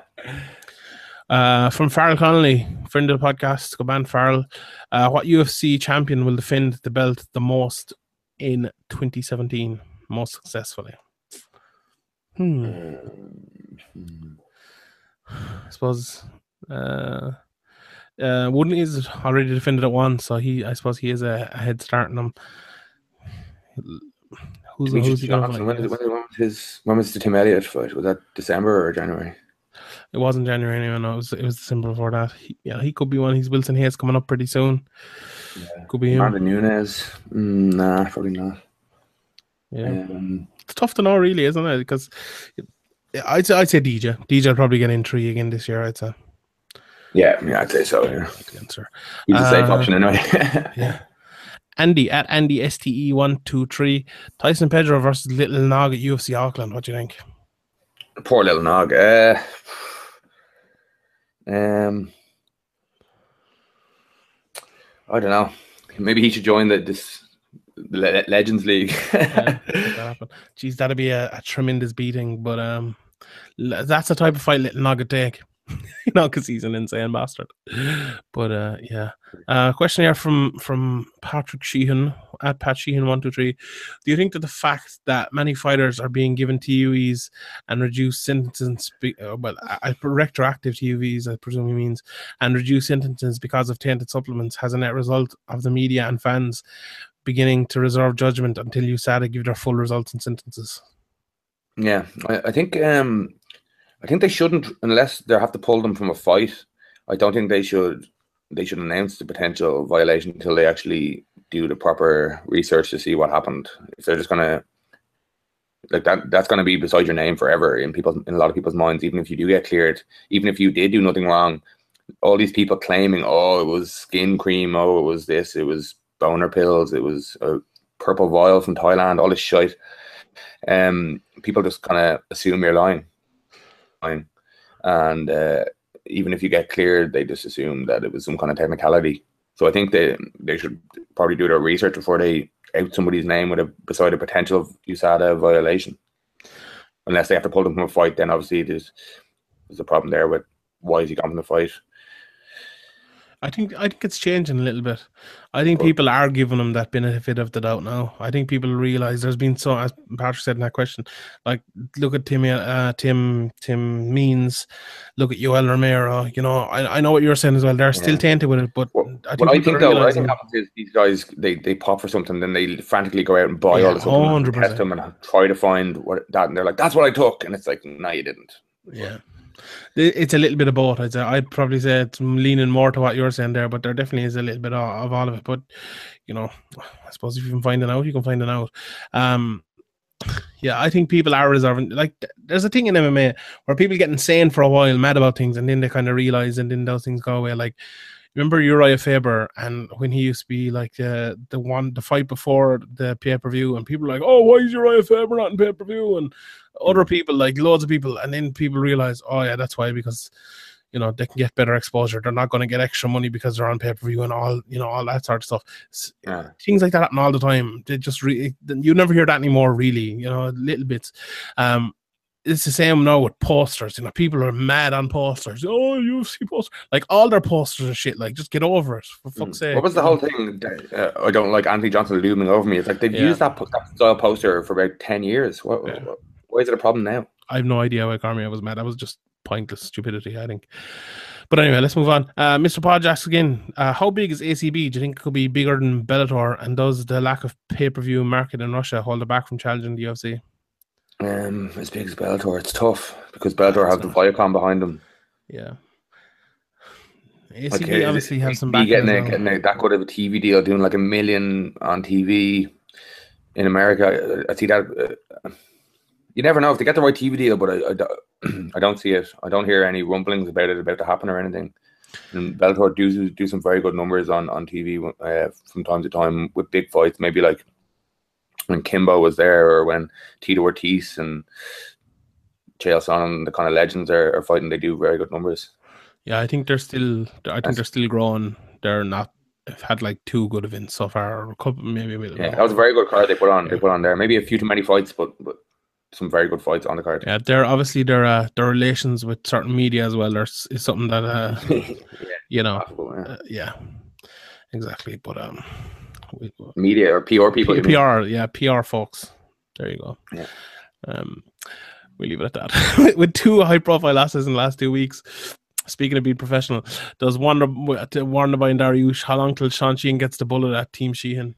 [SPEAKER 2] uh, from Farrell Connolly, friend of the podcast, good man Farrell. Uh, what UFC champion will defend the belt the most in 2017, most successfully? Hmm. I suppose uh, uh, Wooden is already defended at once, so he I suppose he is a, a head start on him. Who's, who's he going to fight?
[SPEAKER 4] when, when, when was his when was the Tim Elliott fight? Was that December or January?
[SPEAKER 2] It wasn't January anyway. No, it was it was December before that. He, yeah, he could be one. He's Wilson Reis coming up pretty soon. Could be him.
[SPEAKER 4] Marvin Nunes. Mm, nah, probably not.
[SPEAKER 2] Yeah,
[SPEAKER 4] Um,
[SPEAKER 2] it's tough to know, really, isn't it? Because I'd say, I'd say DJ. DJ will probably get in three again this year. I'd say
[SPEAKER 4] yeah, yeah, I'd say so. Yeah,
[SPEAKER 2] against her.
[SPEAKER 4] he's a safe
[SPEAKER 2] Uh,
[SPEAKER 4] option anyway. [LAUGHS]
[SPEAKER 2] Yeah. Andy at Andy STE one two three. Tyson Pedro versus Little Nog at UFC Auckland. What do you think?
[SPEAKER 4] Poor little nog. Uh, um, I don't know. Maybe he should join the this the Le- Legends League.
[SPEAKER 2] Yeah, [LAUGHS] that Jeez, that'd be a, a tremendous beating. But um, that's the type of fight Little Nog would take. [LAUGHS] you know, because he's an insane bastard. But uh, yeah. Uh, question here from from Patrick Sheehan at Pat Sheehan one two three. Do you think that the fact that many fighters are being given TUEs and reduced sentences, be, uh, well, I, I- retroactive TUEs, I presume he means, and reduced sentences because of tainted supplements, has a net result of the media and fans beginning to reserve judgment until USADA give their full results and sentences?
[SPEAKER 4] yeah, I, I think um, I think they shouldn't unless they have to pull them from a fight. I don't think they should they should announce the potential violation until they actually do the proper research to see what happened. If they're just gonna like that, that's gonna be beside your name forever in people in a lot of people's minds. Even if you do get cleared, even if you did do nothing wrong, all these people claiming, oh, it was skin cream, oh, it was this, it was boner pills, it was a purple vial from Thailand, all this shit. Um, people just kind of assume you're lying, lying, and uh, even if you get cleared, they just assume that it was some kind of technicality. So I think they they should probably do their research before they out somebody's name with a beside a potential USADA violation. Unless they have to pull them from a fight, then obviously there's there's a problem there with why is he gone from the fight?
[SPEAKER 2] I think I think it's changing a little bit. I think
[SPEAKER 4] Well-
[SPEAKER 2] people are giving him that benefit of the doubt now. I think people realize there's been so as Patrick said in that question, like look at Tim uh, Tim Tim Means, look at Yoel Romero. You know, I, I know what you're saying as well. They're still tainted with it, but
[SPEAKER 4] What,
[SPEAKER 2] I think
[SPEAKER 4] I think though, what I think happens is these guys they, they pop for something, then they frantically go out and buy
[SPEAKER 2] Yeah,
[SPEAKER 4] all the and test them, and try to find what that, and they're like, "That's what I took," and it's like, "No, you didn't."
[SPEAKER 2] Yeah. It- It's a little bit of both. I'd say. I'd probably say it's leaning more to what you're saying there, but there definitely is a little bit of, all of it. But you know, I suppose if you can find it out, you can find it out. Um, yeah, I think people are reserving. Like, there's a thing in MMA where people get insane for a while, mad about things, and then they kind of realize, and then those things go away. Like, remember Urijah Faber, and when he used to be like uh, the one, the fight before the pay per view, and people were like, oh, why is Urijah Faber not in pay per view? And other people, like loads of people, and then people realize, oh yeah, that's why because you know they can get better exposure. They're not going to get extra money because they're on pay per view and all you know all that sort of stuff.
[SPEAKER 4] Yeah.
[SPEAKER 2] Things like that happen all the time. They just re- you never hear that anymore. Really, you know, little bits. Um, it's the same now with posters. You know, people are mad on posters. Oh, you UFC poster, like all their posters and shit. Like, just get over it for fuck's sake.
[SPEAKER 4] What was the whole thing? that, Uh, I don't like Anthony Johnson looming over me. It's like they've
[SPEAKER 2] Yeah.
[SPEAKER 4] used that, that style poster for about ten years. What,
[SPEAKER 2] Yeah.
[SPEAKER 4] what- why is it a problem now?
[SPEAKER 2] I have no idea why Cormier was mad. That was just pointless stupidity, I think. But anyway, let's move on. Uh, Mr. Podge asks again, uh, how big is ACB? Do you think it could be bigger than Bellator? And does the lack of pay-per-view market in Russia hold it back from challenging the UFC?
[SPEAKER 4] Um, as big as Bellator, it's tough because Bellator have the Viacom behind them.
[SPEAKER 2] Yeah. ACB
[SPEAKER 4] Okay,
[SPEAKER 2] obviously have some back.
[SPEAKER 4] getting, a, getting a, that good of a TV deal, doing like a million on TV in America. I see that. Uh, you never know if they get the right TV deal, but I, I, don't- [CLEARS THROAT] I don't see it. I don't hear any rumblings about it about to happen or anything. And Bellator do do some very good numbers on on TV uh, from time to time with big fights. Maybe like when Kimbo was there, or when Tito Ortiz and Chael Sonnen, the kind of legends are, are fighting. They do very good numbers.
[SPEAKER 2] Yeah, I think they're still. I think they're still growing. They're not. Have had like two good events so far, or a couple maybe. a
[SPEAKER 4] Yeah, that was a very good card they put on. They put on there. Maybe a few too many fights, but but some very good fights on the card.
[SPEAKER 2] Yeah, they're obviously their uh, their relations with certain media as well. There's is something that uh, [LAUGHS]
[SPEAKER 4] yeah,
[SPEAKER 2] you know,
[SPEAKER 4] possible, yeah.
[SPEAKER 2] uh, yeah, exactly. But um, we,
[SPEAKER 4] Media or PR people.
[SPEAKER 2] P-
[SPEAKER 4] you mean?
[SPEAKER 2] PR, yeah, PR folks. There you go.
[SPEAKER 4] Yeah.
[SPEAKER 2] Um, we leave it at that. [LAUGHS] With two high profile losses in the last two weeks. Speaking of being professional, does Wonder to Wonder by Dariush, how long till Sean Sheehan gets the bullet at Team Sheehan?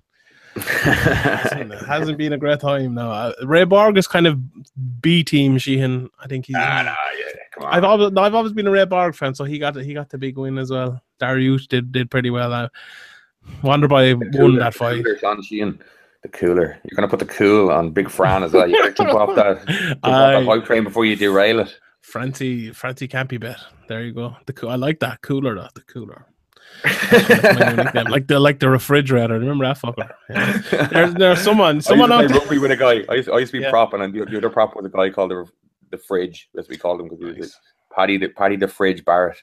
[SPEAKER 2] It hasn't been a great time now. Uh, Ray Borg is kind of B team Sheehan. I think he's.
[SPEAKER 4] Ah, nah, yeah, come on.
[SPEAKER 2] I've always, I've always been a Ray Borg fan, so he got he got the big win as well. Darius did did pretty well. Uh, Wonderboy won that fight.
[SPEAKER 4] Cooler, Sean Sheehan, the cooler. You're gonna put the cool on Big Fran as well. You gotta jump off that, jump off that hype train before you derail it.
[SPEAKER 2] Francie Francie be bet. There you go. The coo- I like that cooler. Though, the cooler. That's my new nickname. like the like the refrigerator. Remember that fucker? Yeah. There's there's someone someone
[SPEAKER 4] I used to play rugby with a guy. I used, I used to be
[SPEAKER 2] Yeah.
[SPEAKER 4] prop, and the, the other prop was a guy called the the fridge, as we called him, because he was Paddy the Paddy the fridge Barrett.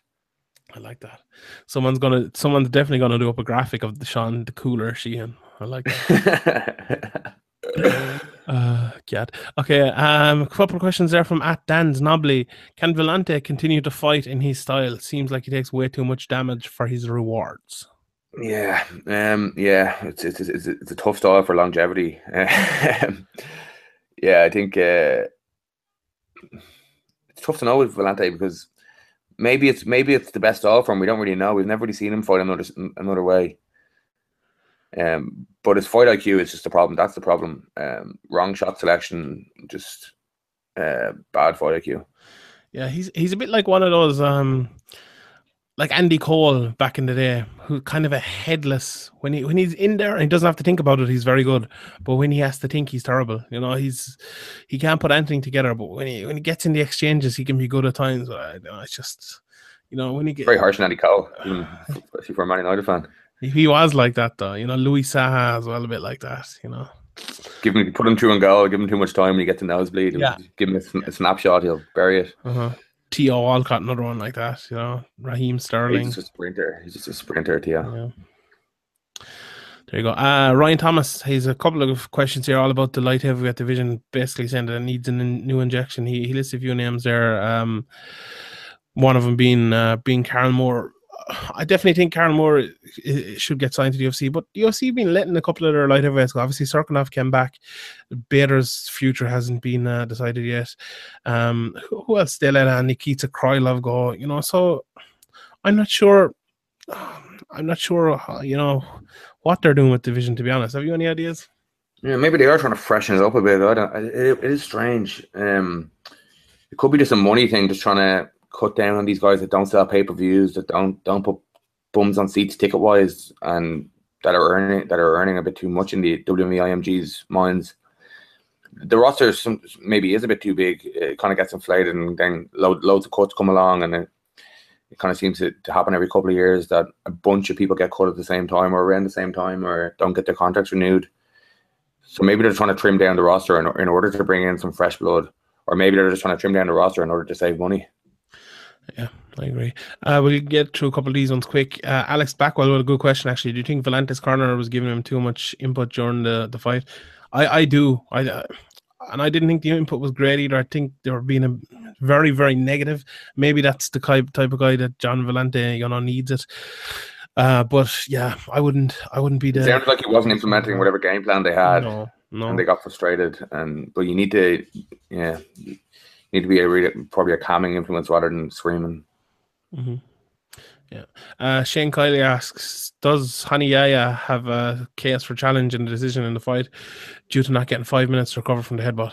[SPEAKER 2] I like that. Someone's gonna someone's definitely gonna do up a graphic of the Sean the cooler Sheehan. I like that. [LAUGHS] Uh, God. Okay. Um, a couple of questions there from at Dan's Nobly. Can Villante continue to fight in his style? Seems like he takes way too much damage for his rewards.
[SPEAKER 4] yeah, um, yeah, it's it's it's, it's a tough style for longevity. [LAUGHS] Um, yeah, I think uh, it's tough to know with Villante because maybe it's maybe it's the best style for him. We don't really know. We've never really seen him fight another another way. Um, but his fight IQ is just the problem. That's the problem. Um, wrong shot selection, just uh, bad fight IQ.
[SPEAKER 2] Yeah, he's he's a bit like one of those um like Andy Cole back in the day, who kind of a headless when he when he's in there and he doesn't have to think about it, he's very good. But when he has to think, he's terrible. You know, he's he can't put anything together. But when he when he gets in the exchanges, he can be good at times. But I don't know, it's just you know when he gets
[SPEAKER 4] Very harsh on Andy Cole, even [LAUGHS] especially for a Man United fan.
[SPEAKER 2] He was like that though. You know, Louis Saha as well, a bit like that. You know,
[SPEAKER 4] Give him, put him through and go. Give him too much time when you get to nosebleed.
[SPEAKER 2] Yeah.
[SPEAKER 4] Give him a, a snapshot. He'll bury it.
[SPEAKER 2] uh-huh. Theo Walcott, another one like that. You know, Raheem Sterling.
[SPEAKER 4] He's just a sprinter. He's just a sprinter, Tia.
[SPEAKER 2] Yeah. There you go. Uh, Ryan Thomas he's a couple of questions here all about the light heavyweight division, basically saying that it needs a n- new injection. He he lists a few names there. Um, one of them being uh, being Carl Moore. I definitely think Carl Moore should get signed to the UFC, but the UFC have been letting a couple of their light heavyweights go. Obviously, Cirkunov came back. Bader's future hasn't been uh, decided yet. Um, who, else they let uh, Nikita Krylov go? You know, so I'm not sure. [SIGHS] I'm not sure. how- You know what they're doing with division. To be honest, have you any ideas?
[SPEAKER 4] Yeah, maybe they are trying to freshen it up a bit. I don't. It, it is strange. Um, it could be just a money thing, just trying to cut down on these guys that don't sell pay per views, that don't don't put bums on seats ticket wise, and that are earning that are earning a bit too much in the WME IMG's minds. The roster some, maybe is a bit too big. It kind of gets inflated, and then load, loads of cuts come along, and it, it kind of seems to, to happen every couple of years that a bunch of people get cut at the same time or around the same time or don't get their contracts renewed. So maybe they're trying to trim down the roster in, in order to bring in some fresh blood, or maybe they're just trying to trim down the roster in order to save money.
[SPEAKER 2] Yeah, I agree. Uh, we'll get through a couple of these ones quick. Uh, Alex Blackwell with a good question actually. Do you think Villante's Corner was giving him too much input during the, the fight? I, I do. I uh, and I didn't think the input was great either. I think they were being a very very negative. Maybe that's the type type of guy that Gian Villante you know needs it. Uh, but yeah, I wouldn't. I wouldn't be
[SPEAKER 4] there.
[SPEAKER 2] It
[SPEAKER 4] sounded like he wasn't implementing whatever game plan they had,
[SPEAKER 2] No, no.
[SPEAKER 4] and they got frustrated. And but you need to, yeah, need to be a really, probably a calming influence rather than screaming.
[SPEAKER 2] hmm Yeah. Uh, Shane Kiley asks, does Hani Yahya have a case for challenge in the decision in the fight due to not getting five minutes to recover from the headbutt?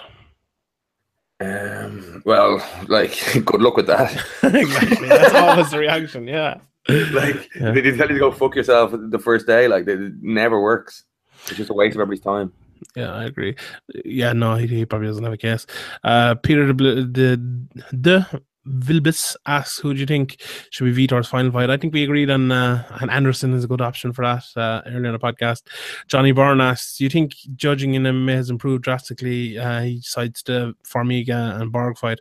[SPEAKER 4] Um, well, like, [LAUGHS] good luck with that. [LAUGHS]
[SPEAKER 2] exactly. That's always the reaction. Yeah.
[SPEAKER 4] like,
[SPEAKER 2] Yeah.
[SPEAKER 4] they tell you to go fuck yourself the first day. Like, it never works. It's just a waste of everybody's time.
[SPEAKER 2] Yeah, I agree. Yeah, no, he, he probably doesn't have a case. Uh, Peter the, de, de Vilbis asks, who do you think should be Vitor's final fight? I think we agreed on, uh, and Anderson is a good option for that uh, earlier in the podcast. Johnny Byrne asks, do you think judging in MMA has improved drastically? Uh, he decides the Formiga and Borg fight.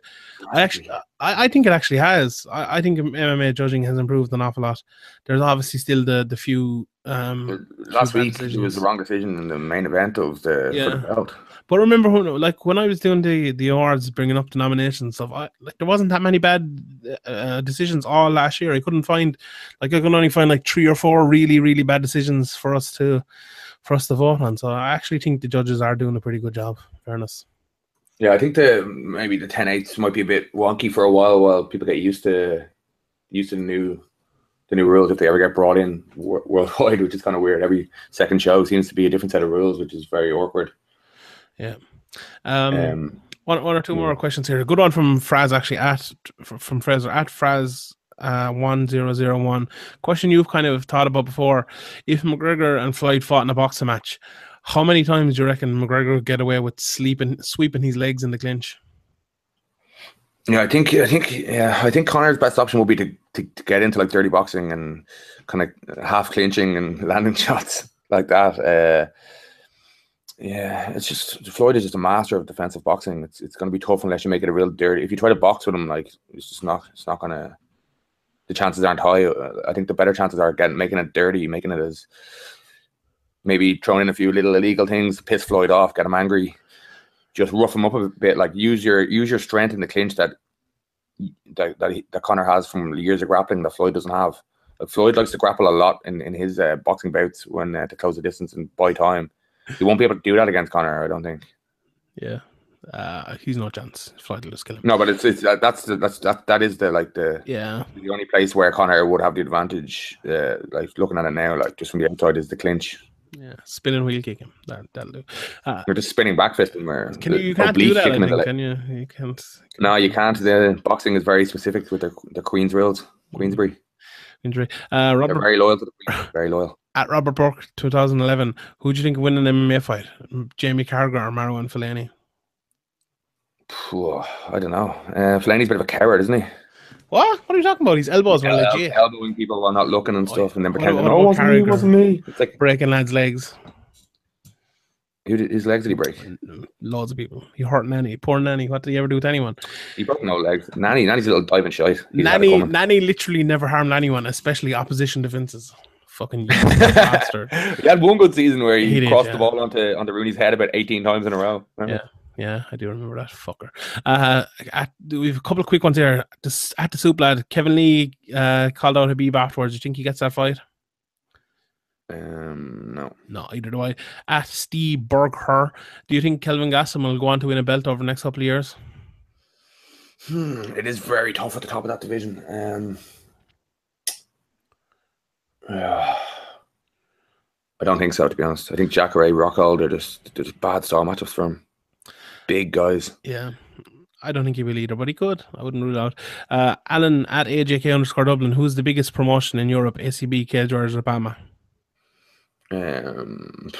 [SPEAKER 2] I actually, I, I think it actually has. I, I think MMA judging has improved an awful lot. There's obviously still the the few. Um,
[SPEAKER 4] Last
[SPEAKER 2] bad
[SPEAKER 4] week, it was the wrong decision in the main event of the,
[SPEAKER 2] Yeah.
[SPEAKER 4] the belt.
[SPEAKER 2] But remember when, like when I was doing the the awards, bringing up the nominations stuff, I, like there wasn't that many bad uh, decisions all last year. I couldn't find, like I could only find like three or four really really bad decisions for us to, for us to vote on. So I actually think the judges are doing a pretty good job. Fairness.
[SPEAKER 4] Yeah, I think the maybe the 10 8s might be a bit wonky for a while while people get used to used to the new the new rules if they ever get brought in worldwide, [LAUGHS] which is kind of weird. Every second show seems to be a different set of rules, which is very awkward.
[SPEAKER 2] Yeah. Um,
[SPEAKER 4] Um,
[SPEAKER 2] one, one or two more questions here. A good one from Fraz actually at from Fraser at Fraz uh, one zero zero one. Question you've kind of thought about before: If McGregor and Floyd fought in a boxing match, how many times do you reckon McGregor would get away with sleeping, sweeping his legs in the clinch?
[SPEAKER 4] Yeah, I think I think yeah, I think Conor's best option would be to, to, to get into like dirty boxing and kind of half clinching and [LAUGHS] landing shots like that. Uh, yeah, it's just Floyd is just a master of defensive boxing. It's it's going to be tough unless you make it a real dirty. If you try to box with him, like it's just not it's not to. The chances aren't high. I think the better chances are getting making it dirty, making it as maybe throwing in a few little illegal things, piss Floyd off, get him angry, just rough him up a bit. Like use your use your strength in the clinch that that that, he, that Conor has from years of grappling that Floyd doesn't have. Like Floyd likes to grapple a lot in, in his uh, boxing bouts when uh, to close the distance and buy time. He won't be able to do that against Conor, I don't think.
[SPEAKER 2] Yeah, uh, he's no chance. Floyd will just kill him.
[SPEAKER 4] No, but it's it's that, that's the, that's that that is the like the
[SPEAKER 2] Yeah,
[SPEAKER 4] the only place where Conor would have the advantage. Uh, like looking at it now, like just from the outside is the clinch.
[SPEAKER 2] yeah. Spinning wheel kick him. That that'll do. Uh,
[SPEAKER 4] You're just spinning back fisting where
[SPEAKER 2] can you? You can't do that. I think, can you? You can't.
[SPEAKER 4] No, you can't. The boxing is very specific with the the Queen's rules. Queensberry.
[SPEAKER 2] Injury. Uh,
[SPEAKER 4] They're
[SPEAKER 2] Robert
[SPEAKER 4] very loyal to the. [LAUGHS] Very loyal.
[SPEAKER 2] at Robert Burke 2011. Who do you think win an MMA fight? Jamie Carragher or Marwan Fellaini?
[SPEAKER 4] Phew, I don't know. Uh, Fellaini's a bit of a coward, isn't he?
[SPEAKER 2] What? What are you talking about? His elbows were
[SPEAKER 4] El-
[SPEAKER 2] legit.
[SPEAKER 4] elbowing people while not looking and stuff, and then pretending, "Oh, it wasn't me, it wasn't me." It's like,
[SPEAKER 2] Breaking lads' legs.
[SPEAKER 4] Who did, his legs did he break?
[SPEAKER 2] Loads of people. He hurt Nani. Poor Nani. What did he ever do with anyone?
[SPEAKER 4] He broke no legs. Nani, Nani's a little diving shite. He's Nani.
[SPEAKER 2] Nani literally never harmed anyone, especially opposition defenses. Fucking [LAUGHS] bastard.
[SPEAKER 4] He had one good season where he,
[SPEAKER 2] He did,
[SPEAKER 4] crossed
[SPEAKER 2] yeah.
[SPEAKER 4] the ball onto onto Rooney's head about eighteen times in a row. Remember?
[SPEAKER 2] Yeah, I do remember that fucker. Uh, at, we have a couple of quick ones here. Just at the soup lad, Kevin Lee uh, called out Khabib afterwards. Do you think he gets that fight?
[SPEAKER 4] Um, no.
[SPEAKER 2] No, either do I. At Steve Bergher, do you think Kelvin Gastelum will go on to win a belt over the next couple of years?
[SPEAKER 4] Hmm, it is very tough at the top of that division. Um, yeah. [SIGHS] I don't think so, to be honest. I think Jack Jacare, Rockhold are just they're just bad style matchups for him. Big guys.
[SPEAKER 2] Yeah. I don't think he will either, but he could. I wouldn't rule out. Uh, Alan at AJK underscore Dublin, who's the biggest promotion in Europe? ACB, Cage, or BAMMA?
[SPEAKER 4] Um,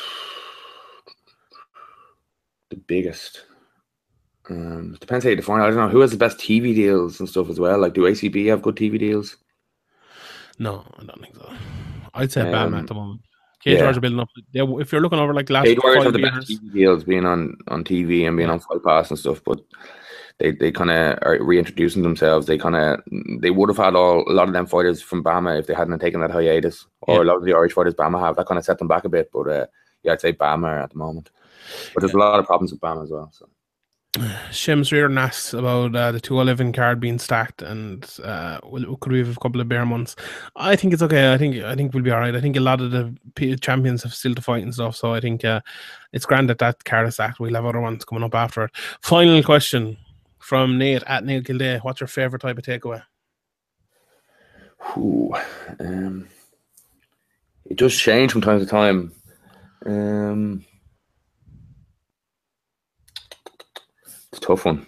[SPEAKER 4] the biggest. Um, depends how you define. it. I don't know who has the best TV deals and stuff as well. Like, do ACB have good TV deals?
[SPEAKER 2] No, I don't think so. I'd say
[SPEAKER 4] Um,
[SPEAKER 2] at the moment. Cage
[SPEAKER 4] yeah.
[SPEAKER 2] Warriors are building up. They, if you're looking over like last
[SPEAKER 4] Cage Warriors have the
[SPEAKER 2] years,
[SPEAKER 4] best TV deals, being on on TV and being on Fight Pass and stuff. But they they kind of are reintroducing themselves. They kind of they would have had all a lot of them fighters from BAMMA if they hadn't taken that hiatus, or
[SPEAKER 2] Yeah.
[SPEAKER 4] a lot of the Irish fighters BAMMA have. That kind of set them back a bit. But uh, yeah, I'd say BAMMA at the moment. But there's a lot of problems with BAMMA as well. So.
[SPEAKER 2] Shims Reardon asks about uh, the 211 card being stacked and uh, could we have a couple of bare months? I think it's okay. I think I think we'll be all right. I think a lot of the P- champions have still to fight and stuff. So I think uh, it's grand that that card is stacked. We'll have other ones coming up after it. Final question from Nate at Neil Kildare. What's your favorite type of takeaway?
[SPEAKER 4] Ooh, um, it does change from time to time. Um, it's a tough one.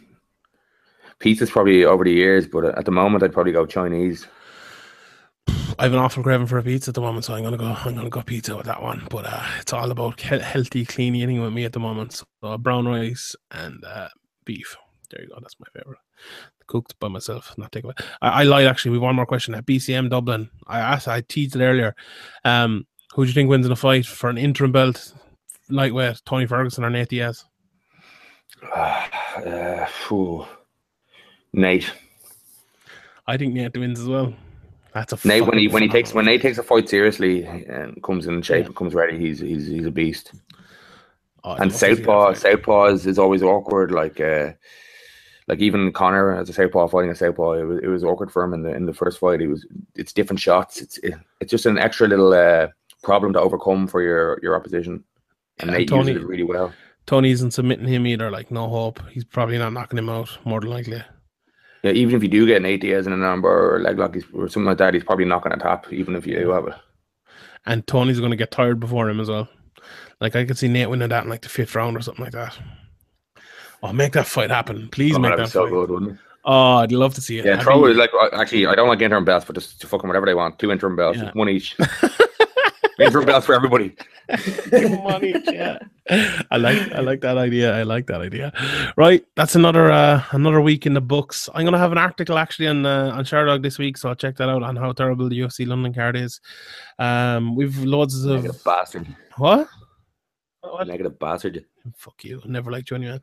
[SPEAKER 4] Pizza's probably over the years, but at the moment I'd probably go Chinese.
[SPEAKER 2] I have an awful craving for a pizza at the moment, so I'm gonna go. I'm gonna go pizza with that one. But uh, it's all about he- healthy, clean eating with me at the moment. So brown rice and uh, beef. There you go. That's my favorite. Cooked by myself, not takeaway. I, I lied actually. We have one more question at BCM Dublin. I asked. I teased it earlier. Um, who do you think wins in a fight for an interim belt? Lightweight, Tony Ferguson or Nate Diaz? [SIGHS]
[SPEAKER 4] uh, phew. Nate.
[SPEAKER 2] I think Nate wins as well. That's a
[SPEAKER 4] Nate when he when he takes when Nate takes a fight seriously and comes in shape
[SPEAKER 2] Yeah.
[SPEAKER 4] and comes ready, he's he's he's a beast.
[SPEAKER 2] Oh,
[SPEAKER 4] and
[SPEAKER 2] love to see that
[SPEAKER 4] southpaw southpaw is, is always awkward like uh like even Conor as a southpaw fighting a southpaw it was, it was awkward for him in the in the first fight he was it's different shots it's it, it's just an extra little uh problem to overcome for your your opposition and Nate
[SPEAKER 2] Tony-
[SPEAKER 4] uses it really well
[SPEAKER 2] Tony isn't submitting him either. Like no hope. He's probably not knocking him out. More than likely.
[SPEAKER 4] Yeah, even if you do get a Nate Diaz in an armbar or a leg lock or something like that, he's probably not going to tap, even if you do have it.
[SPEAKER 2] And Tony's going to get tired before him as well. Like I could see Nate winning that in like the fifth round or something like that. Oh, make that fight happen, please!
[SPEAKER 4] Oh,
[SPEAKER 2] make
[SPEAKER 4] that'd
[SPEAKER 2] that
[SPEAKER 4] be so
[SPEAKER 2] fight.
[SPEAKER 4] good, wouldn't it?
[SPEAKER 2] Oh, I'd love to see it.
[SPEAKER 4] Yeah, throw
[SPEAKER 2] be-
[SPEAKER 4] like uh, actually, I don't like interim belts, but just to fucking whatever they want. Two interim belts,
[SPEAKER 2] Yeah.
[SPEAKER 4] one each. [LAUGHS] [LAUGHS] interim belts for everybody. [LAUGHS]
[SPEAKER 2] money. Yeah, I like I like that idea. I like that idea. Right, that's another uh, another week in the books. I'm gonna have an article actually on uh, on Sherdog this week, so I'll check that out on how terrible the UFC London card is. Um, we've loads of
[SPEAKER 4] bastard.
[SPEAKER 2] what? What?
[SPEAKER 4] Negative bastard.
[SPEAKER 2] Fuck you. Never liked you anyway.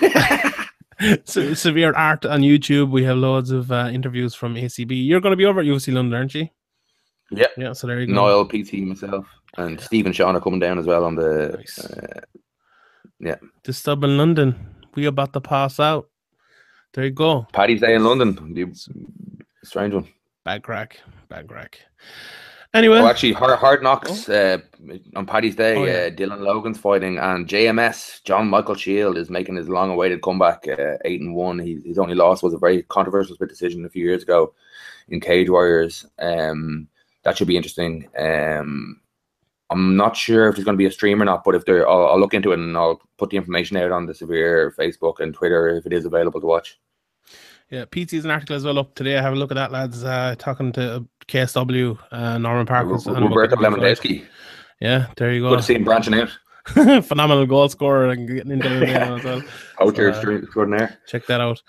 [SPEAKER 2] [LAUGHS] Se- severe art on YouTube. We have loads of uh, interviews from ACB. You're going to be over at UFC London, aren't you?
[SPEAKER 4] Yeah.
[SPEAKER 2] Yeah. So there you go.
[SPEAKER 4] Noel, PT, myself, and Steve and Sean are coming down as well on the.
[SPEAKER 2] Nice.
[SPEAKER 4] Uh,
[SPEAKER 2] The stub in London. We about to pass out. There you go.
[SPEAKER 4] Paddy's Day in London. Strange one.
[SPEAKER 2] Bad crack. Bad crack. Anyway,
[SPEAKER 4] Oh, actually, Hard, hard Knocks uh, on Paddy's Day.
[SPEAKER 2] Oh, yeah.
[SPEAKER 4] uh, Dylan Logan's fighting, and JMS John Michael Shield is making his long-awaited comeback. Uh, eight and one. He, his only loss was a very controversial split decision a few years ago in Cage Warriors. Um, that should be interesting. Um, I'm not sure if there's going to be a stream or not, but if there, I'll, I'll look into it and I'll put the information out on the Severe Facebook and Twitter if it is available to watch.
[SPEAKER 2] Yeah, PT's an article as well up today. I Have a look at that, lads. Uh, talking to KSW, uh, Norman Parkins. and about
[SPEAKER 4] Roberto
[SPEAKER 2] the big fight.
[SPEAKER 4] Lewandowski.
[SPEAKER 2] Yeah, there you
[SPEAKER 4] Good
[SPEAKER 2] go.
[SPEAKER 4] to see him branching out. [LAUGHS]
[SPEAKER 2] Phenomenal goal scorer and getting into game as well.
[SPEAKER 4] Poacher [LAUGHS]
[SPEAKER 2] So, uh,
[SPEAKER 4] extraordinaire.
[SPEAKER 2] check that out.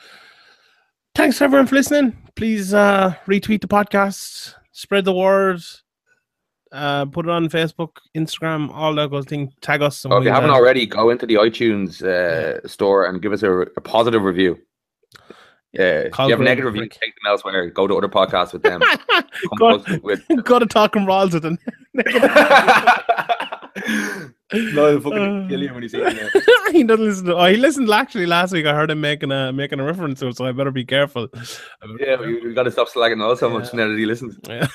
[SPEAKER 2] Thanks everyone for listening. Please uh, retweet the podcast, spread the word, uh, put it on Facebook, Instagram, all that good thing. Tag us.
[SPEAKER 4] Oh, if you haven't
[SPEAKER 2] uh,
[SPEAKER 4] already, go into the iTunes uh, store and give us a, a positive review. Yeah, if you have a negative review, take them elsewhere. Go to other podcasts with them. [LAUGHS] Come
[SPEAKER 2] go,
[SPEAKER 4] close with. [LAUGHS]
[SPEAKER 2] go to talking brawls with them. [LAUGHS]
[SPEAKER 4] no, he'll fucking
[SPEAKER 2] Uh,
[SPEAKER 4] kill you when you see him.
[SPEAKER 2] he doesn't listen to. Oh, he listened actually last week. I heard him making a making a reference to it, so I better be careful. I better be
[SPEAKER 4] Yeah, we, we got to stop slagging all so much
[SPEAKER 2] Yeah.
[SPEAKER 4] now that he listens.
[SPEAKER 2] Yeah.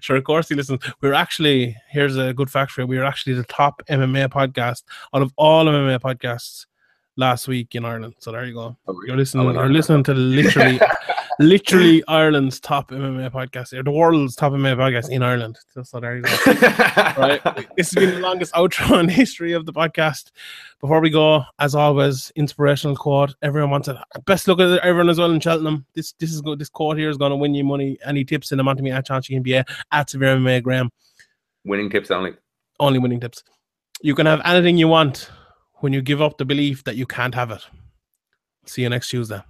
[SPEAKER 2] sure, of course he listens. We're actually here's a good fact for you. We're actually the top MMA podcast out of all MMA podcasts last week in Ireland. So there you go.
[SPEAKER 4] Oh, really?
[SPEAKER 2] You're listening. You're listening to [LAUGHS] literally, literally Ireland's top MMA podcast, or the world's top MMA podcast in Ireland. So, there you go. [LAUGHS] right. This has been the longest outro in the history of the podcast. Before we go, as always, inspirational quote. Everyone wants it. Best look at everyone as well in Cheltenham. This this is good. This quote here is going to win you money. Any tips in the me at Chauncey NBA at Severe MMA Graham.
[SPEAKER 4] Winning tips only.
[SPEAKER 2] Only winning tips. You can have anything you want when you give up the belief that you can't have it. See you next Tuesday.